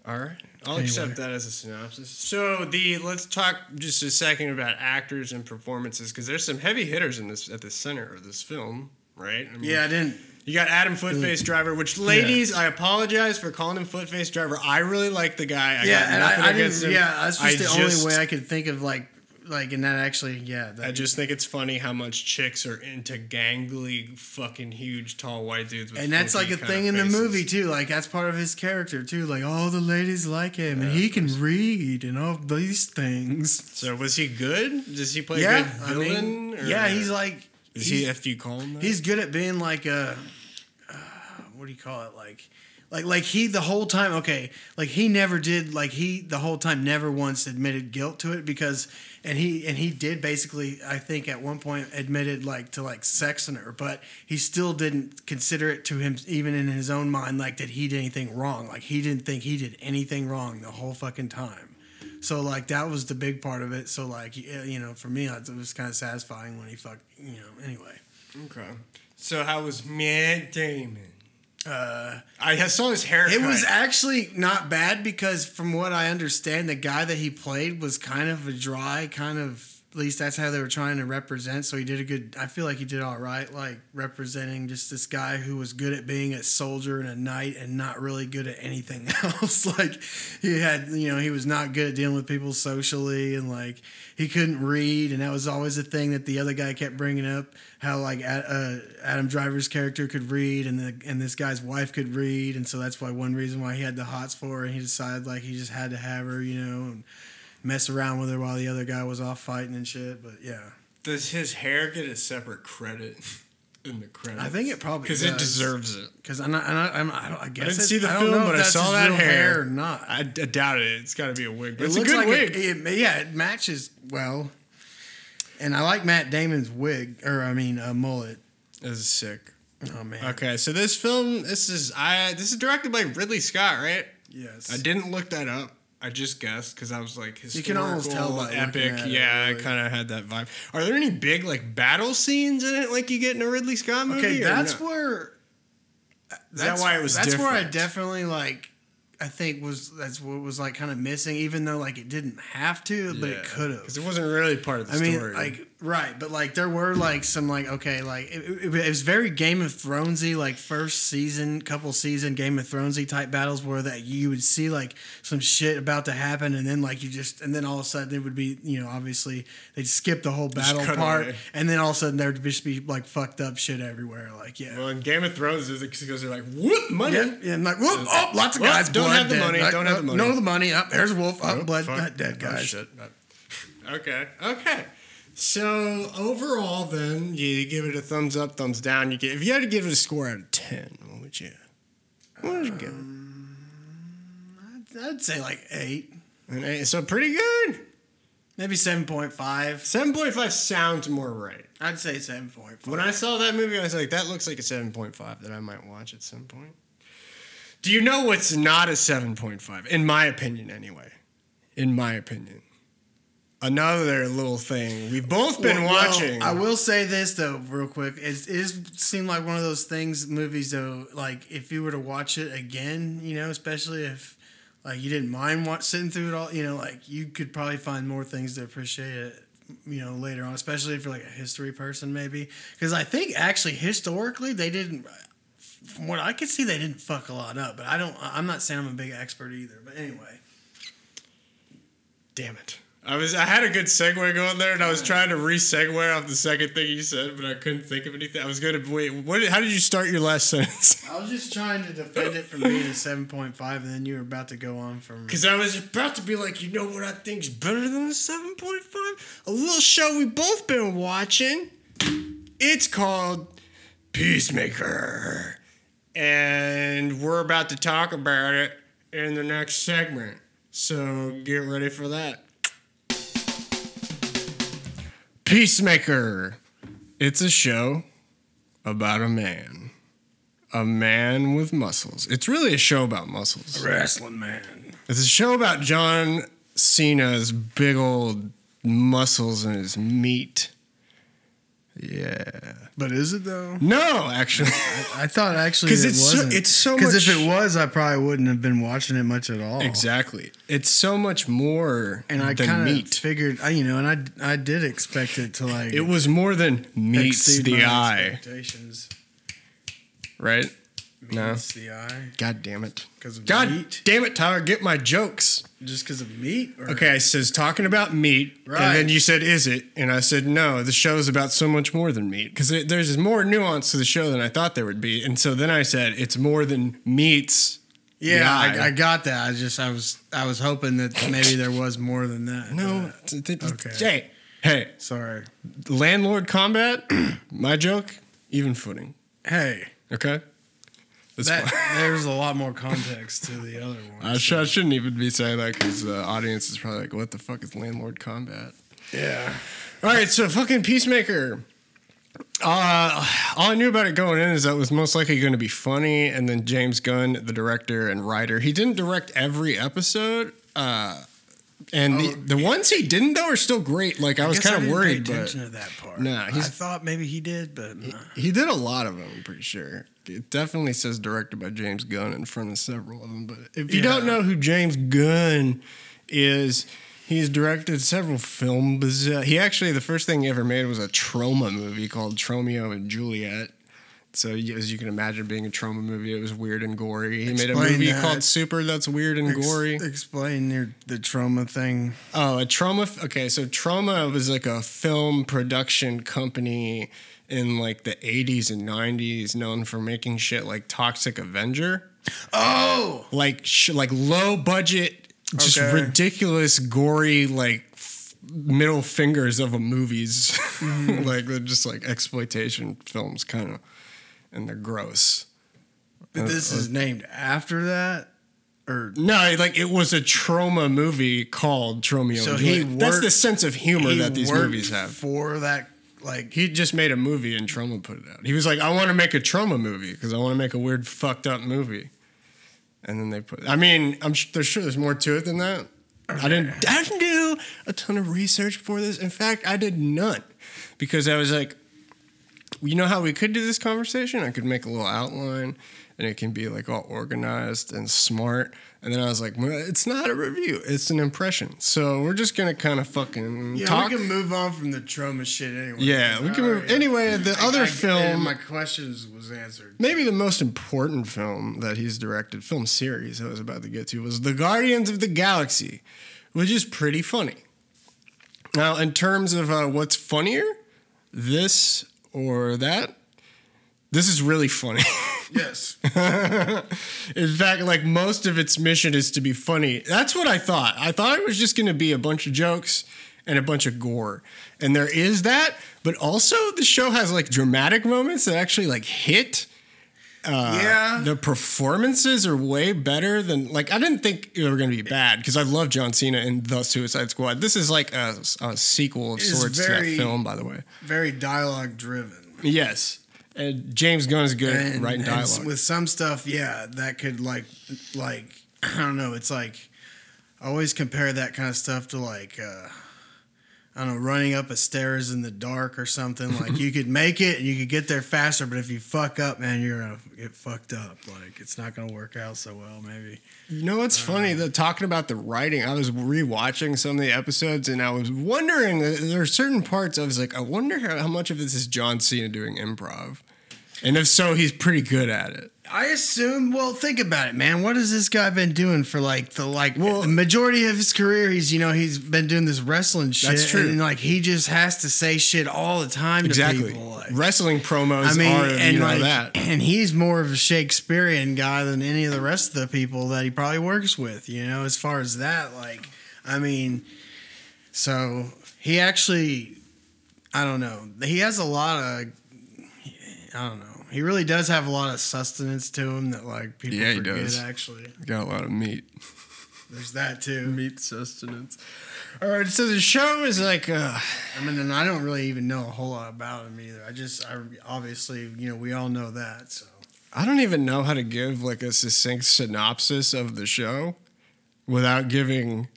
All right, I'll Anyway. accept that as a synopsis. So the let's talk just a second about actors and performances because there's some heavy hitters in this at the center of this film, right? I mean, yeah I didn't You got Adam Footface Driver, which ladies, I apologize for calling him Footface Driver. I really like the guy. I got yeah and I, I didn't him. yeah that's just I the just- only way I could think of like like and that actually yeah that, I just think it's funny how much chicks are into gangly, fucking huge, tall white dudes. With and that's like a thing in the movie too. Like that's part of his character too. Like all the ladies like him, and he can read and all these things. So was he good? Does he play a yeah, good I villain? mean, or- yeah, he's like Is he's, he you call him that? he's good at being like a uh, what do you call it like like like he the whole time okay like he never did like he the whole time never once admitted guilt to it because and he and he did basically i think at one point admitted like to like sexing her but he still didn't consider it to him even in his own mind like that he did anything wrong like he didn't think he did anything wrong the whole fucking time so like that was the big part of it so like you know for me it was kind of satisfying when he fucked you know anyway okay. So how was Matt Damon? Uh I saw his haircut. It was actually not bad because, from what I understand, the guy that he played was kind of a dry, kind of. At least that's how they were trying to represent. So he did a good. I feel like he did all right, like representing just this guy who was good at being a soldier and a knight, and not really good at anything else. like he had, you know, he was not good at dealing with people socially, and like he couldn't read, and that was always a thing that the other guy kept bringing up. How like uh, Adam Driver's character could read, and the and this guy's wife could read, and so that's why one reason why he had the hots for her, and he decided like he just had to have her, you know, and mess around with her while the other guy was off fighting and shit. But yeah, Does his hair get a separate credit in the credits? I think it probably because it deserves it. because I'm not, I'm not, I'm, I, don't, I guess didn't it- see the I film, know but I saw that real hair. or not. I, I doubt it. It's got to be a wig, but it it's a good like wig. It, it- yeah, it matches well. And I like Matt Damon's wig, or I mean, uh, mullet. This is sick. Oh man. Okay, so this film, this is I this is directed by Ridley Scott, right? Yes. I didn't look that up. I just guessed because I was like, You can almost tell by historical, epic. it, yeah, really. I kind of had that vibe. Are there any big like battle scenes in it, like you get in a Ridley Scott movie? Okay, that's no? where. that why it was That's where I definitely like. I think was that's what was like kind of missing, even though like it didn't have to, but it could have. because it wasn't really part of the I mean, story. like right, but like there were like some like okay, like it, it, it was very Game of Thronesy, like first season, couple season Game of Thronesy type battles where that you would see like some shit about to happen, and then like you just and then all of a sudden it would be you know obviously they'd skip the whole battle part, away. and then all of a sudden there'd just be like fucked up shit everywhere, like yeah. well, in Game of Thrones, it's because they're like, whoop, money. Yeah, yeah, and like, whoop, oh, lots of Well, guys. don't have the dead. money, Like, don't have the oh, money. No, the money. Up there's a wolf. Up, Oh, blood, fuck. dead Oh, guys. shit. Okay, okay. So overall, then you give it a thumbs up, thumbs down. You get if you had to give it a score out of ten, what would you? What would you give it? Um, I'd say like eight, An eight. So pretty good. maybe seven point five. Seven point five sounds more right. I'd say seven point five. When I saw that movie, I was like, that looks like a seven point five that I might watch at some point. Do you know what's not a seven point five? In my opinion, anyway. In my opinion. Another little thing we've both been Well, well, watching. I will say this though, real quick. It, it is seemed like one of those things, movies though. Like if you were to watch it again, you know, especially if like you didn't mind watch, sitting through it all, you know, like you could probably find more things to appreciate it, you know, later on. Especially if you're like a history person, maybe. Because I think actually historically they didn't. From what I could see, they didn't fuck a lot up. But I don't. I'm not saying I'm a big expert either. But anyway. Damn it. I was I had a good segue going there, and I was trying to re-segue off the second thing you said, but I couldn't think of anything. I was gonna wait. What? How did you start your last sentence? I was just trying to defend it from being a seven point five, and then you were about to go on from. Because I was about to be like, you know what I think's better than a seven point five? A little show we both been watching. It's called Peacemaker, and we're about to talk about it in the next segment. So get ready for that. Peacemaker. It's a show about a man. A man with muscles. It's really a show about muscles. wrestling man. It's a show about John Cena's big old muscles and his meat. Yeah. But is it though? No, actually. I thought actually 'Cause it it's so- it's so Because if it was, I probably wouldn't have been watching it much at all. exactly. It's so much more And I kind of figured, I, you know, and I I did expect it to like It was more than meets the eye, expectations. Right? No. Meets the eye God damn it. because of God meat. damn it, Tyler, get my jokes. Just because of meat. Or, Okay, I says talking about meat, right. and then you said, "Is it?" And I said, "No, the show is about so much more than meat because there's more nuance to the show than I thought there would be." And so then I said, "It's more than meats." Yeah, I. I got that. I just I was I was hoping that maybe there was more than that. No, but- t- t- Okay. hey, hey, sorry. landlord combat. my joke, even footing. Hey, Okay, that there's a lot more context to the other one. I, sh- I shouldn't even be saying that because the audience is probably like, "What the fuck is landlord combat?" yeah. All right, so fucking Peacemaker. Uh, all I knew about it going in is that it was most likely going to be funny, and then James Gunn, the director and writer, he didn't direct every episode. Uh, and the, oh, the ones he didn't though are still great. Like I was kind of worried, Pay but attention to that part. Nah, I thought maybe he did, but nah. he did a lot of them. I'm pretty sure. It definitely says directed by James Gunn in front of several of them. But if you don't know who James Gunn is, he's directed several films. He actually the first thing he ever made was a Troma movie called Tromeo and Juliet. So as you can imagine, being a Troma movie, it was weird and gory. He made a movie that. called Super that's weird and Ex- gory. explain your the Troma thing. Oh, a Troma. Okay, so Troma was like a film production company in like the 80s and 90s, known for making shit like Toxic Avenger, Oh, like sh- like low budget, just Okay. ridiculous, gory like middle fingers of a movies, Mm-hmm. like they're just like exploitation films, kind of, and they're gross. this is named after that, or No, like it was a Troma movie called Tromeo. So he Juliet. That's the sense of humor that these movies have. for that like He just made a movie and Troma put it out. He was like, I want to make a Troma movie because I want to make a weird, fucked up movie. And then they put. I mean, I'm sh- there's sure there's more to it than that. I didn't. I didn't do a ton of research for this. In fact, I did none because I was like, you know how we could do this conversation? I could make a little outline and it can be like all organized and smart. And then I was like, well, it's not a review, it's an impression. So we're just gonna kind of fucking yeah, talk. we can move on from the Troma shit anyway. Yeah, we can move. right. Anyway, the I- other I- film, my questions was answered. maybe the most important film that he's directed, film series I was about to get to, was The Guardians of the Galaxy, which is pretty funny. Now, in terms of uh, what's funnier, this or that, this is really funny. Yes. In fact, like most of its mission is to be funny. That's what I thought. I thought it was just going to be a bunch of jokes and a bunch of gore. And there is that, but also the show has like dramatic moments that actually like hit. Uh, Yeah. The performances are way better than like I didn't think they were going to be bad because I love John Cena in The Suicide Squad. This is like a, a sequel of It sorts to that film, by the way. Very dialogue driven. Yes. And James Gunn is good at And- writing dialogue. with some stuff, yeah, that could like, like I don't know. It's like I always compare that kind of stuff to like uh, I don't know, running up a stairs in the dark or something. Like you could make it and you could get there faster, but if you fuck up, man, you're gonna get fucked up. Like it's not gonna work out so well. Maybe. You know what's funny? The talking about the writing, I was rewatching some of the episodes, and I was wondering. uh, There are certain parts I was like, I wonder how, how much of this is John Cena doing improv, and if so, he's pretty good at it. I assume. Well, think about it, man. What has this guy been doing for like the like Well- the majority of his career? He's you know he's been doing this wrestling shit. That's true. And like he just has to say shit all the time Exactly. to people. Like, Wrestling promos I mean, are and you know like, that. and he's more of a Shakespearean guy than any of the rest of the people that he probably works with. You know, as far as that, like, I mean, so he actually, I don't know, he has a lot of, I don't know, he really does have a lot of sustenance to him that like people Yeah, he forget. does. Actually, Got a lot of meat. there's that too. Meat sustenance. All right, so the show is like, uh, I mean, and I don't really even know a whole lot about him either. I just, I obviously, you know, we all know that. So I don't even know how to give like a succinct synopsis of the show without giving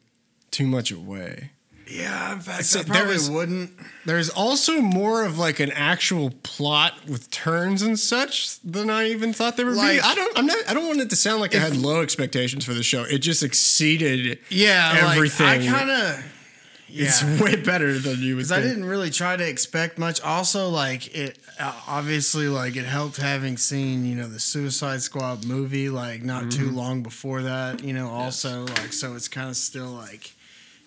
too much away. Yeah, in fact, I probably is- wouldn't. There's also more of like an actual plot with turns and such than I even thought there would Like- be. I don't. I'm not. I don't want it to sound like I had low expectations for the show. It just exceeded. Yeah, everything. Like, I kind of. Yeah. It's way better than you would. Because I didn't really try to expect much. Also, like it, uh, obviously, like it helped having seen you know the Suicide Squad movie like not too Mm-hmm. long before that. You know, also like so it's kind of still like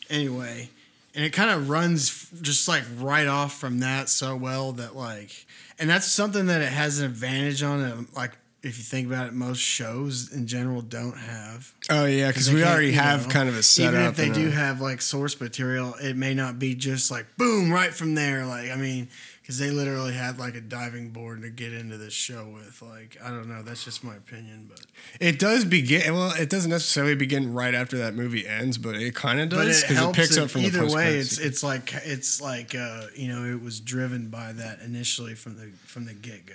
anyway, and it kind of runs just like right off from that so well that like, and that's something that it has an advantage on. It, like if you think about it, most shows in general don't have. Oh yeah, because we already have know, kind of a setup. Even if they do a- have like source material, it may not be just like boom right from there. Like I mean, because they literally had like a diving board to get into this show with. Like I don't know, that's just my opinion, but It does begin. Well, it doesn't necessarily begin right after that movie ends, but it kind of does it because it, helps. picks it- up from either the way, it's it's like it's like uh, you know it was driven by that initially from the from the get go.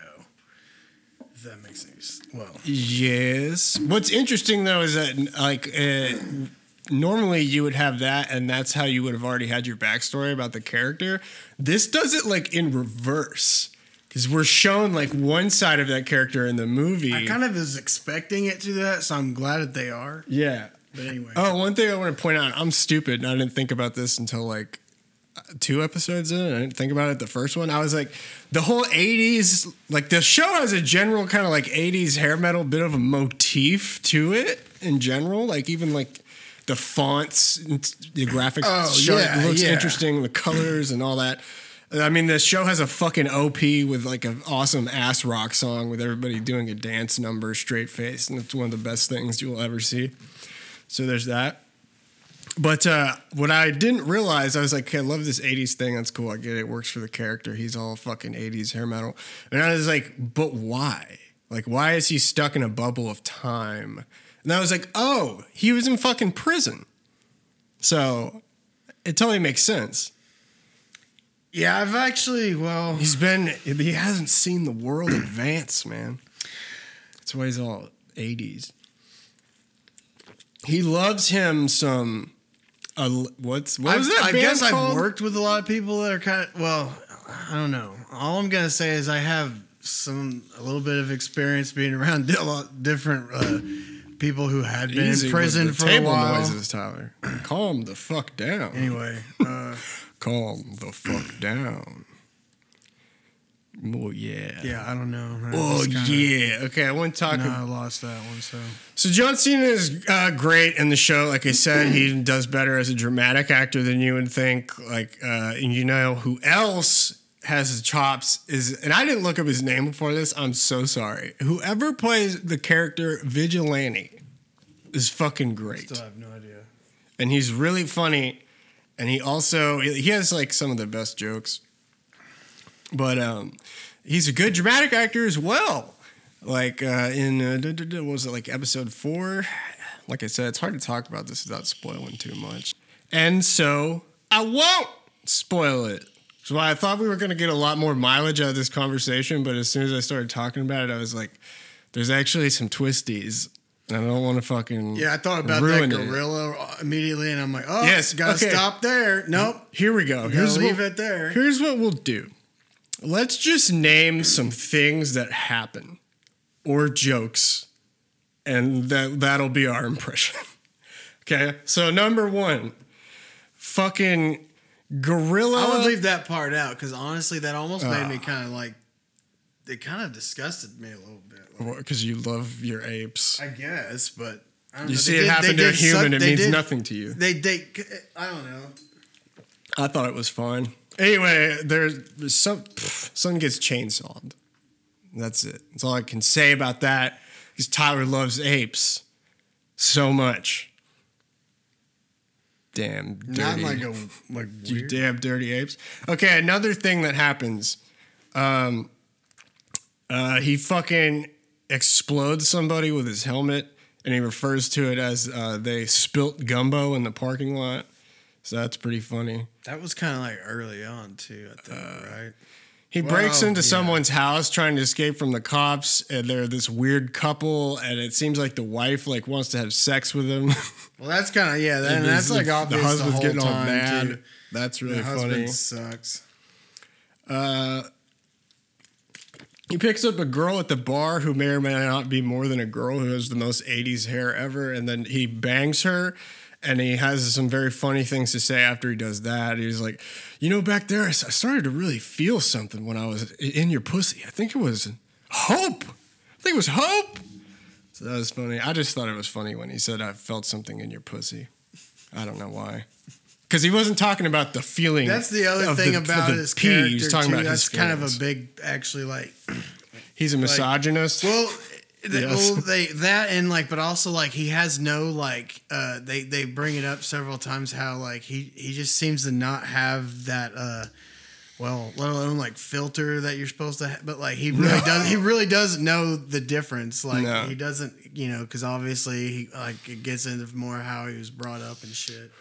That makes sense. Well, Yes. What's interesting though is that like uh, normally you would have that, and that's how you would have already had your backstory about the character. This does it like in reverse because we're shown like one side of that character in the movie. I kind of was expecting it to that, so I'm glad that they are. yeah. But anyway, Oh, one thing I want to point out: I'm stupid, and I didn't think about this until like two episodes in. I didn't think about it the first one. I was like, the whole '80s, like the show has a general kind of like '80s hair metal bit of a motif to it in general. Like even like the fonts, the graphics, Oh, show, yeah, it looks yeah. interesting, the colors and all that. I mean, the show has a fucking OP with like an awesome ass rock song with everybody doing a dance number straight face, and it's one of the best things you will ever see. So there's that. But uh, what I didn't realize, I was like, okay, I love this 80s thing. That's cool. I get it. It works for the character. He's all fucking 80s hair metal. And I was like, but why? Like, why is he stuck in a bubble of time? And I was like, oh, he was in fucking prison. So it totally makes sense. Yeah, I've actually well, He's been he hasn't seen the world advance, man. That's why he's all 80s. He loves him some uh, what's what was that I guess called? I've worked with a lot of people that are kind of well. I don't know. All I'm gonna say is I have some a little bit of experience being around a lot different uh, people who had been Easy in prison for a table while. noises, Tyler. Calm the fuck down. Anyway, uh, Calm the fuck down. Oh yeah. yeah, I don't know. Oh kinda- yeah. Okay, I to talk. No, I lost that one. So So John Cena is uh, great in the show. Like I said, he does better as a dramatic actor than you would think. Like, uh, and you know who else has his chops is, and I didn't look up his name before this. I'm so sorry. Whoever plays the character Vigilante is fucking great, still have no idea. and he's really funny. And he also he has like some of the best jokes, but um, he's a good dramatic actor as well like uh, in uh, was it like episode four? Like I said, it's hard to talk about this without spoiling too much, and so I won't spoil it. So I thought we were going to get a lot more mileage out of this conversation, but as soon as I started talking about it, I was like, "There's actually some twisties." I don't want to fucking Yeah, I thought about that ruin it. gorilla immediately, and I'm like, oh, Yes, gotta okay. stop there. Nope, Here we go. Here's leave what, it there. Here's what we'll do. Let's just name some things that happen or jokes, and that that'll be our impression. okay. So number one, fucking gorilla. I would leave that part out because honestly, that almost made Ah. me kind of like. It kind of disgusted me a little bit. Like, because you love your apes. I guess, but I don't You know. see it did- happen to a human, suck- it means did- nothing to you. They they I don't know. I thought it was fun. Anyway, there's, some pff, someone gets chainsawed. That's it. That's all I can say about that. Because Tyler loves apes so much. Damn dirty. Not like a like you damn dirty apes. Okay, another thing that happens. Um, uh, he fucking explodes somebody with his helmet, and he refers to it as uh, they spilt gumbo in the parking lot. So that's pretty funny. That was kind of like early on too. I think Uh, right. He breaks into yeah. someone's house trying to escape from the cops, and they're this weird couple, and it seems like the wife like wants to have sex with him. Well, that's kind of yeah. That, and that's the- like obvious the husband's whole getting all mad. Too. That's really the husband funny. sucks. Uh, he picks up a girl at the bar who may or may not be more than a girl who has the most 80s hair ever, and then he bangs her. And he has some very funny things to say after he does that. He's like, You know, back there, I started to really feel something when I was in your pussy. I think it was hope. I think it was hope. So that was funny. I just thought it was funny when he said, I felt something in your pussy. I don't know why. Because he wasn't talking about the feeling. That's the other thing the- about the his pee. character He's talking too. about That's his kind of a big, actually, like He's a misogynist. well, they, Yes. well, they that and like, but also like he has no like. uh They they bring it up several times how like he he just seems to not have that. uh well, let alone like filter that you're supposed to, ha- but like he really does. He really doesn't know the difference. Like No. he doesn't, you know, because obviously he like it gets into more how he was brought up and shit.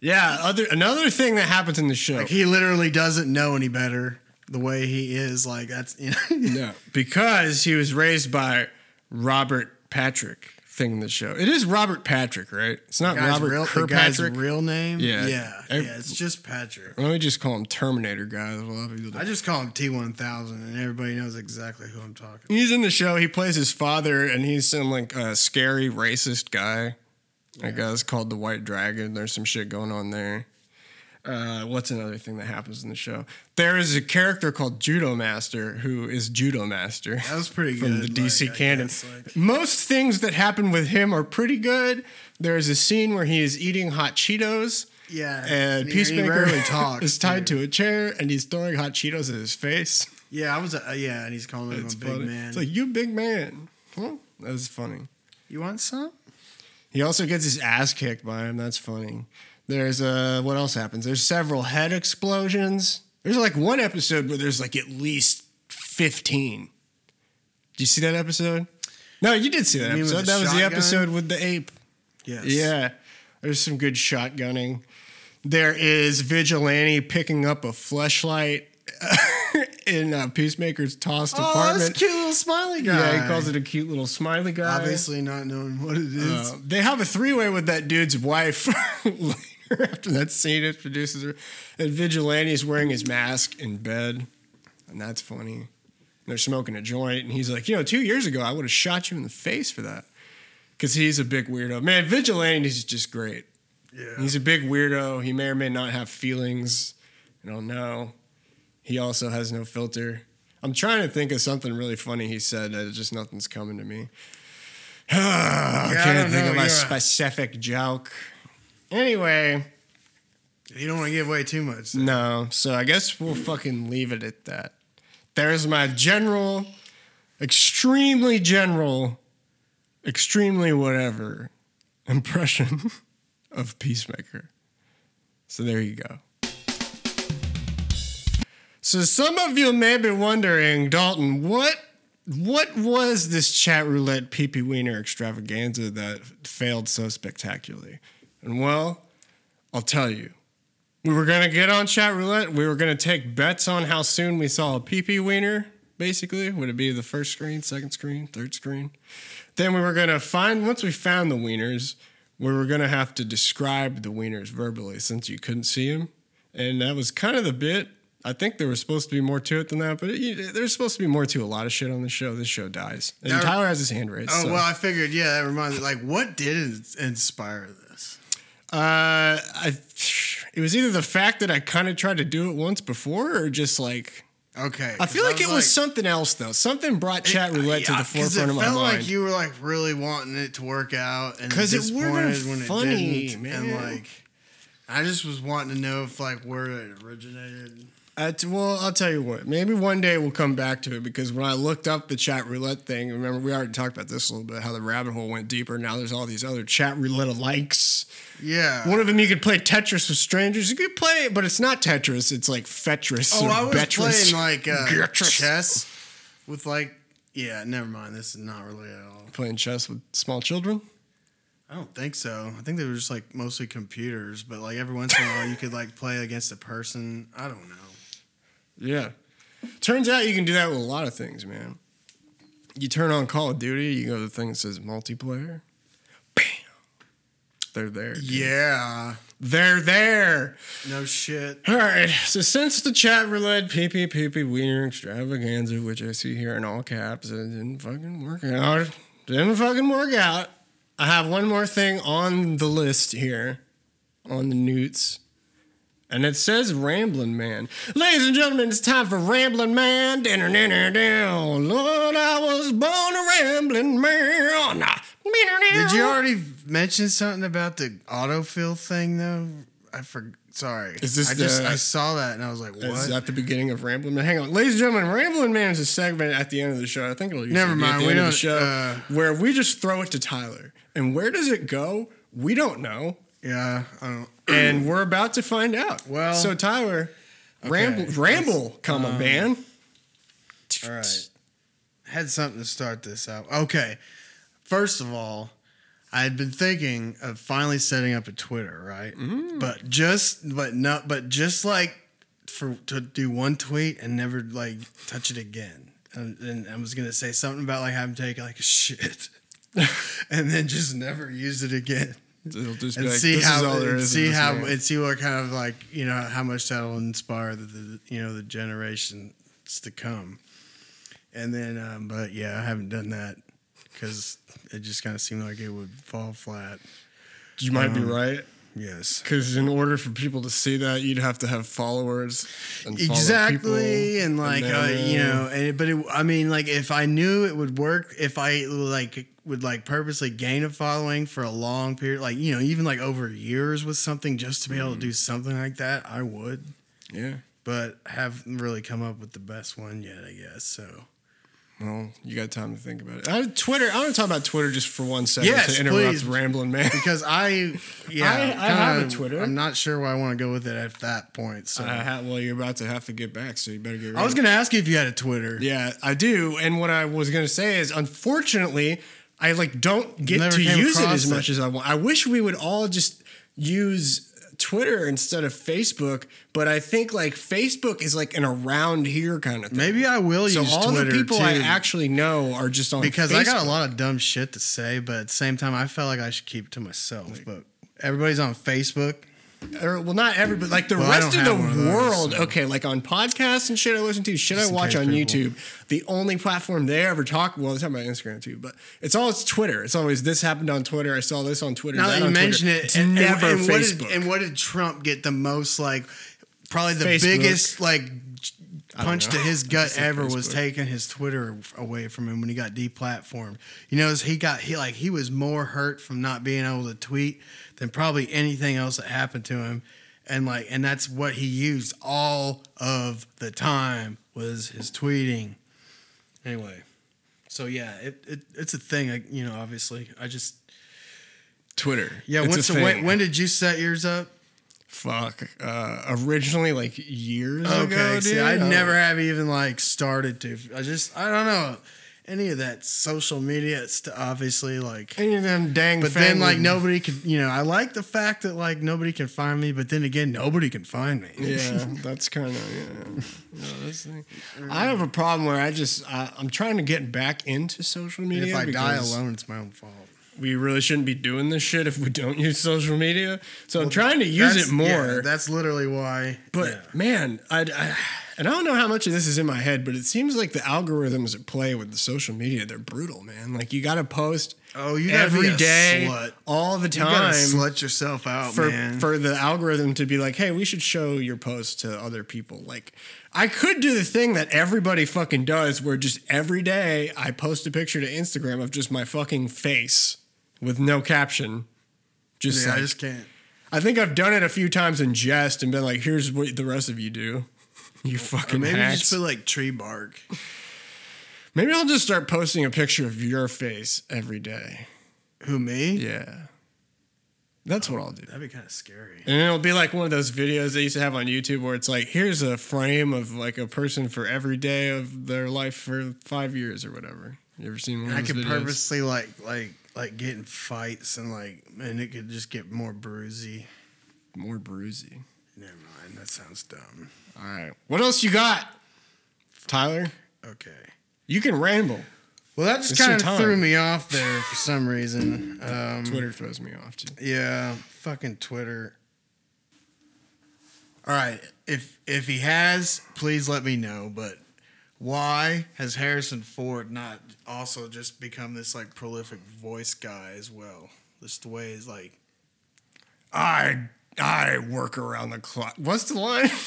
yeah. Other another thing that happens in the show. Like he literally doesn't know any better the way he is. Like that's you know. no, because he was raised by Robert Patrick. Thing in the show. It is Robert Patrick, right? It's not guy's Robert real, guy's Kirkpatrick. real name. Yeah. yeah, I- yeah. It's just Patrick. Let me just call him Terminator guy. A lot of people do. I just call him T one thousand, and everybody knows exactly who I'm talking. He's in the show. He plays his father, and he's some like uh, scary racist guy. I guess called the White Dragon. There's some shit going on there. Uh, what's another thing that happens in the show? There is a character called Judo Master who is Judo Master That was pretty from good. From the DC like, canon. guess, like- Most things that happen with him are pretty good. There's a scene where he is eating hot Cheetos. yeah, And he- he Peacemaker rarely talks. is tied too. to a chair, and he's throwing hot Cheetos at his face. Yeah, I was. Uh, yeah, and he's calling him It's a big funny. man. It's like you big man. Huh? That was funny. you want some? He also gets his ass kicked by him. That's funny. There's uh what else happens? There's several head explosions. There's like one episode where there's like at least 15. Did you see that episode? No, you did see that You episode. That was the episode with the ape. Yes. Yeah. There's some good shotgunning. There is Vigilante picking up a flashlight in uh, Peacemaker's tossed Oh, apartment. that's a cute little smiley guy. Yeah, he calls it a cute little smiley guy. Obviously, not knowing what it is. Uh, they have a three way with that dude's wife after that scene introduces her. And Vigilante's wearing his mask in bed. And that's funny. They're smoking a joint. And he's like, you know, two years ago, I would have shot you in the face for that. Because he's a big weirdo. Man, Vigilante's just great. yeah. He's a big weirdo. He may or may not have feelings. I don't know. He also has no filter. I'm trying to think of something really funny he said. Uh, just nothing's coming to me. I I can't don't think know, of a you're a- specific joke. Anyway, You don't want to give away too much. no. So I guess we'll fucking leave it at that. There's my general, extremely general, extremely whatever impression of Peacemaker. So there you go. So some of you may be wondering, Dalton, what what was this chat roulette pee pee wiener extravaganza that failed so spectacularly? And well, I'll tell you. We were gonna get on chat roulette. We were gonna take bets on how soon we saw a pee wiener. Basically, would it be the first screen, second screen, third screen? Then we were gonna find once we found the wieners, we were gonna have to describe the wieners verbally since you couldn't see them, and that was kind of the bit. I think there was supposed to be more to it than that, but it, there's supposed to be more to a lot of shit on the show. This show dies, and That- Tyler has his hand raised. Oh so. well, I figured. Yeah, that reminds me. Like, what did inspire this? Uh, I, it was either the fact that I kind of tried to do it once before, or just like Okay, I feel like it was something else though. Something brought chat roulette to the forefront of my mind. It felt like you were like really wanting it to work out, and 'Cause it when funny, it didn't, man. and like. I just was wanting to know if like where it originated. Uh, well, I'll tell you what. Maybe one day we'll come back to it because when I looked up the chat roulette thing, remember we already talked about this a little bit, how the rabbit hole went deeper. Now there's all these other chat roulette likes. Yeah. One of them you could play Tetris with strangers. You could play it, but it's not Tetris. It's like Fetris. oh, I was Betris. playing like uh, chess with like. Yeah, never mind. This is not really at all. playing chess with small children. I don't think so. I think they were just like mostly computers, but like every once in a while you could like play against a person. I don't know. Yeah. Turns out you can do that with a lot of things, man. You turn on Call of Duty, you go to the thing that says multiplayer. Bam. They're there. dude. Yeah. They're there. No shit. All right. So since the chat roulette PP PP wiener extravaganza, which I see here in all caps, it didn't fucking work out. Didn't fucking work out. I have one more thing on the list here, on the newts. And it says Ramblin' Man. Ladies and gentlemen, it's time for Ramblin' Man. Dinner, dinner, down. Lord, I was born a Ramblin' Man. Did you already mention something about the autofill thing though? I forgot. sorry. Is this I just the- I saw that and I was like, what? Is that the beginning of Ramblin' Man? Hang on. Ladies and gentlemen, Ramblin' Man is a segment at the end of the show. I think it'll Never mind, the we end of the don't, show uh, where we just throw it to Tyler. And where does it go? We don't know. Yeah, I don't. And we're about to find out. Well, so Tyler, ramble, okay. ramble, comma um, man. All right. Had something to start this out. Okay. First of all, I had been thinking of finally setting up a Twitter, right? Mm. But just but not but just like for to do one tweet and never like touch it again. And, and I was gonna say something about like having to take like a shit, and then just never use it again, It'll just be and like, see this how is all there and is. see how and see what kind of like you know how much that'll inspire the, the you know the generations to come. And then, um, but yeah, I haven't done that because it just kind of seemed like it would fall flat. you might be um, right. Yes, Because in order for people to see that, you'd have to have followers. And exactly, and like then, uh, you uh, know, and it, but it, I mean, like if I knew it would work, if I like would like purposely gain a following for a long period, like you know, even like over years with something, just to be able to do something like that, I would. Yeah. But haven't really come up with the best one yet, I guess. So Well, you got time to think about it. I, Twitter. I want to talk about Twitter just for one second Yes, to interrupt please. Rambling Man. because I, yeah, I- I kinda- have a Twitter. I'm not sure where I want to go with it at that point. So I ha- well, you're about to have to get back, so you better get. Ready. I was gonna ask you if you had a Twitter. Yeah, I do. And what I was gonna say is, unfortunately, I like don't get Never to use it as it. much as I want. I wish we would all just use Twitter instead of Facebook, but I think like Facebook is like an around here kind of thing. Maybe I will so use all Twitter the people I actually know are just on because Facebook. I got a lot of dumb shit to say, but at the same time, I felt like I should keep it to myself. But everybody's on Facebook. Or well, not everybody, like the Well, rest of the have one of those, world. so- Okay, like on podcasts and shit I listen to, shit Just I watch on people- YouTube. The only platform they ever talk, well, they talk about Instagram too, but it's all it's Twitter. It's always this happened on Twitter. I saw this on Twitter. Now that you on Twitter. mention it, it's and, and- never and what did, and what did Trump get the most like? Probably the Facebook. biggest like punch to his gut just said ever was taking his Twitter away from him when he got deplatformed. You know, he got he like he was more hurt from not being able to tweet than probably anything else that happened to him. And like, and that's what he used all of the time was his tweeting. Anyway, so yeah, it, it it's a thing. I, you know, obviously, I just Twitter. yeah. When's the, when, when did you set yours up? Fuck. Uh, originally, like years ago, Okay, see. I Uh, never have even like started to. I just I don't know any of that social media stuff. Obviously, like, Any of them dang. but then like nobody can. You know, I like the fact that like nobody can find me, but then again, nobody can find me. Yeah, that's kind of yeah. yeah that's the. I have a problem where I just I, I'm trying to get back into social And media. if I die alone, it's my own fault. we really shouldn't be doing this shit if we don't use social media. So I'm trying to use it more. yeah, that's literally why. but yeah. man, I, I and I don't know how much of this is in my head, but it seems like the algorithms at play with the social media they're brutal, man. Like you got to post oh, you gotta every be a day, slut. all the You gotta time. slut yourself out, for man. for the algorithm to be like, hey, we should show your post to other people. Like, I could do the thing that everybody fucking does, where just every day I post a picture to Instagram of just my fucking face with no caption. Just yeah, like, I just can't. I think I've done it a few times in jest and been like, here's what the rest of you do. You Or fucking maybe hacks. just put like tree bark. Maybe I'll just start posting a picture of your face every day. Who me? Yeah. That's what I'll do. That'd be kind of scary. And it'll be like one of those videos they used to have on YouTube where it's like, here's a frame of like a person for every day of their life for five years or whatever. You ever seen one of I could videos? purposely like like like get in fights and like and it could just get more bruisey. More bruisey. Never mind, that sounds dumb. All right. What else you got, Tyler? Okay. You can ramble. Well, that just kind of threw me off there for some reason. Um, Twitter throws me off too. Yeah, fucking Twitter. All right, if if he has, please let me know. But why has Harrison Ford not also just become this like prolific voice guy as well? Just the way he's like. I I work around the clock. What's the line?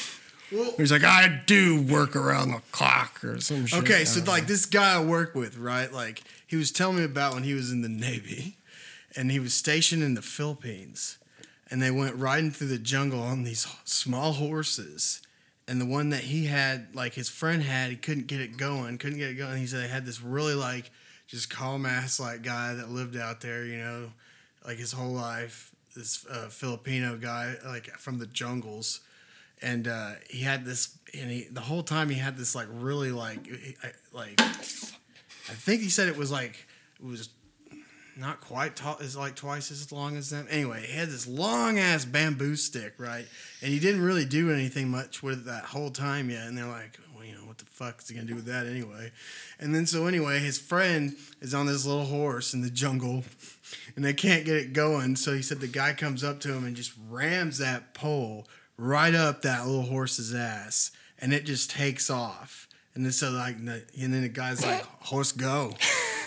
Well, He's like, I do work around the clock or some shit. Okay, so like this guy I work with, right? Like he was telling me about when he was in the Navy and he was stationed in the Philippines and they went riding through the jungle on these small horses. And the one that he had, like his friend had, he couldn't get it going, couldn't get it going. He said they had this really like just calm ass like guy that lived out there, you know, like his whole life. This uh, Filipino guy, like from the jungles and uh, he had this, and he the whole time he had this like really like like I think he said it was like it was not quite tall, is like twice as long as them. Anyway, he had this long ass bamboo stick, right? And he didn't really do anything much with it that whole time yet. And they're like, well, you know, what the fuck is he gonna do with that anyway? And then so anyway, his friend is on this little horse in the jungle, and they can't get it going. So he said the guy comes up to him and just rams that pole right up that little horse's ass, and it just takes off. And then so like, and then the guy's like, "Horse go,"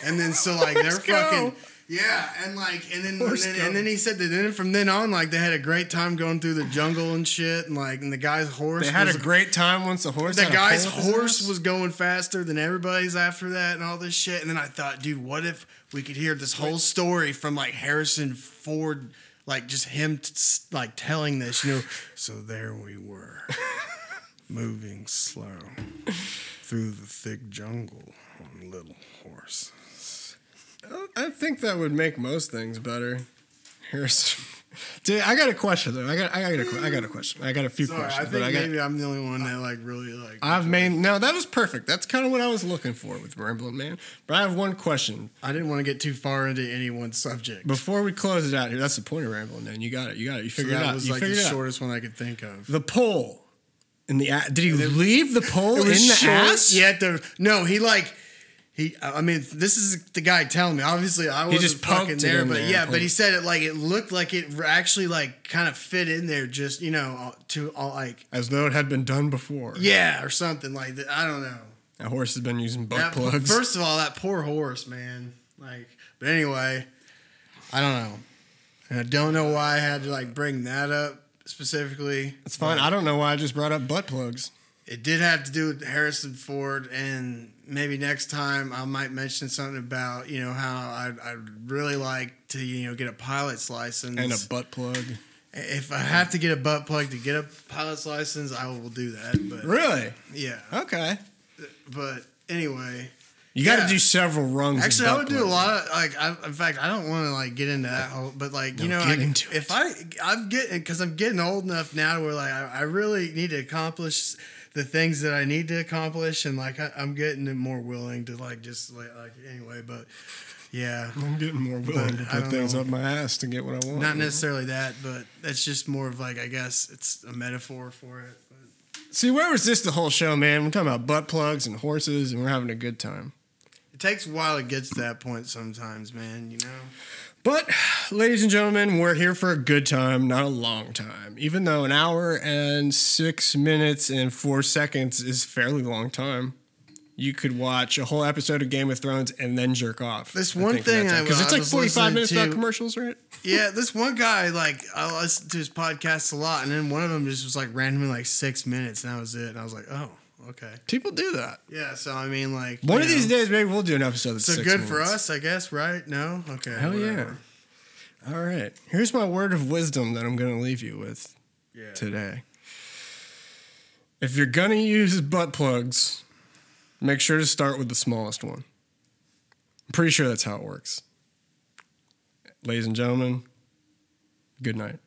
and then so like they're go. fucking. Yeah, and like, and then, and then, go. and then he said that then from then on, like they had a great time going through the jungle and shit, and like, and the guy's horse. They had was a great time once the horse. the had guy's hole horse was going faster than everybody's after that and all this shit. And then I thought, dude, what if we could hear this whole story from like Harrison Ford, like just him t- like telling this, you know? So there we were, moving slow through the thick jungle on little horses. I think that would make most things better. Harrison, Dude, I got a question though. I got, I got, a, I got a question. I got a few Sorry, I questions. think but I got, maybe I'm the only one that like really like. I've made no. That was perfect. That's kind of what I was looking for with Rambling Man. But I have one question I didn't want to get too far into any one subject. before we close it out here. That's the point of Rambling Man. You got it. You got it. You So figured it that out. was You like the figured it out. shortest one I could think of. The pole in the a- did he leave the pole in the short. ass? Yeah, the no, he like he. I mean, this is the guy telling me. Obviously, I wasn't just fucking there, but there. yeah, but he said it like it looked like it actually like kind of fit in there, just you know, uh, to all like as though it had been done before. yeah or something like that. I don't know. That horse has been using butt That, plugs. first of all, that poor horse, man. Like, but anyway, I don't know. And I don't know why I had to like bring that up specifically. it's fine. I don't know why I just brought up butt plugs. It did have to do with Harrison Ford, and maybe next time I might mention something about you know how I'd, I'd really like to you know get a pilot's license. And a butt plug. if I have to get a butt plug to get a pilot's license, I will do that. But Really? yeah, Okay. but anyway, You got to Yeah. do several rungs. Actually, I would do a lot of like. I, in fact, I don't want to like get into that whole, but like you No, know, like, if I I'm getting because I'm getting old enough now to where like I, I really need to accomplish the things that I need to accomplish, and like I, I'm getting more willing to like just like, like anyway. But yeah, I'm getting more willing to put things know. up my ass to get what I want. not necessarily that, but that's just more of like I guess it's a metaphor for it. But See, where was this the whole show, man? We're talking about butt plugs and horses, and we're having a good time. it takes a while to get to that point sometimes, man. You know. But, ladies and gentlemen, we're here for a good time, not a long time. Even though an hour and six minutes and four seconds is a fairly long time, you could watch a whole episode of Game of Thrones and then jerk off. This one thing because it's I like was forty-five minutes without to- commercials, right? Yeah, this one guy, like, I listened to his podcast a lot, and then one of them just was like randomly like six minutes, and that was it. And I was like, oh, okay. People do that. Yeah, so I mean, like, One of these days, maybe we'll do an episode that's So good for us, I guess, right? No? Okay. Hell yeah. All right. Here's my word of wisdom that I'm going to leave you with Yeah. today. If you're going to use butt plugs, make sure to start with the smallest one. I'm pretty sure that's how it works. Ladies and gentlemen, good night.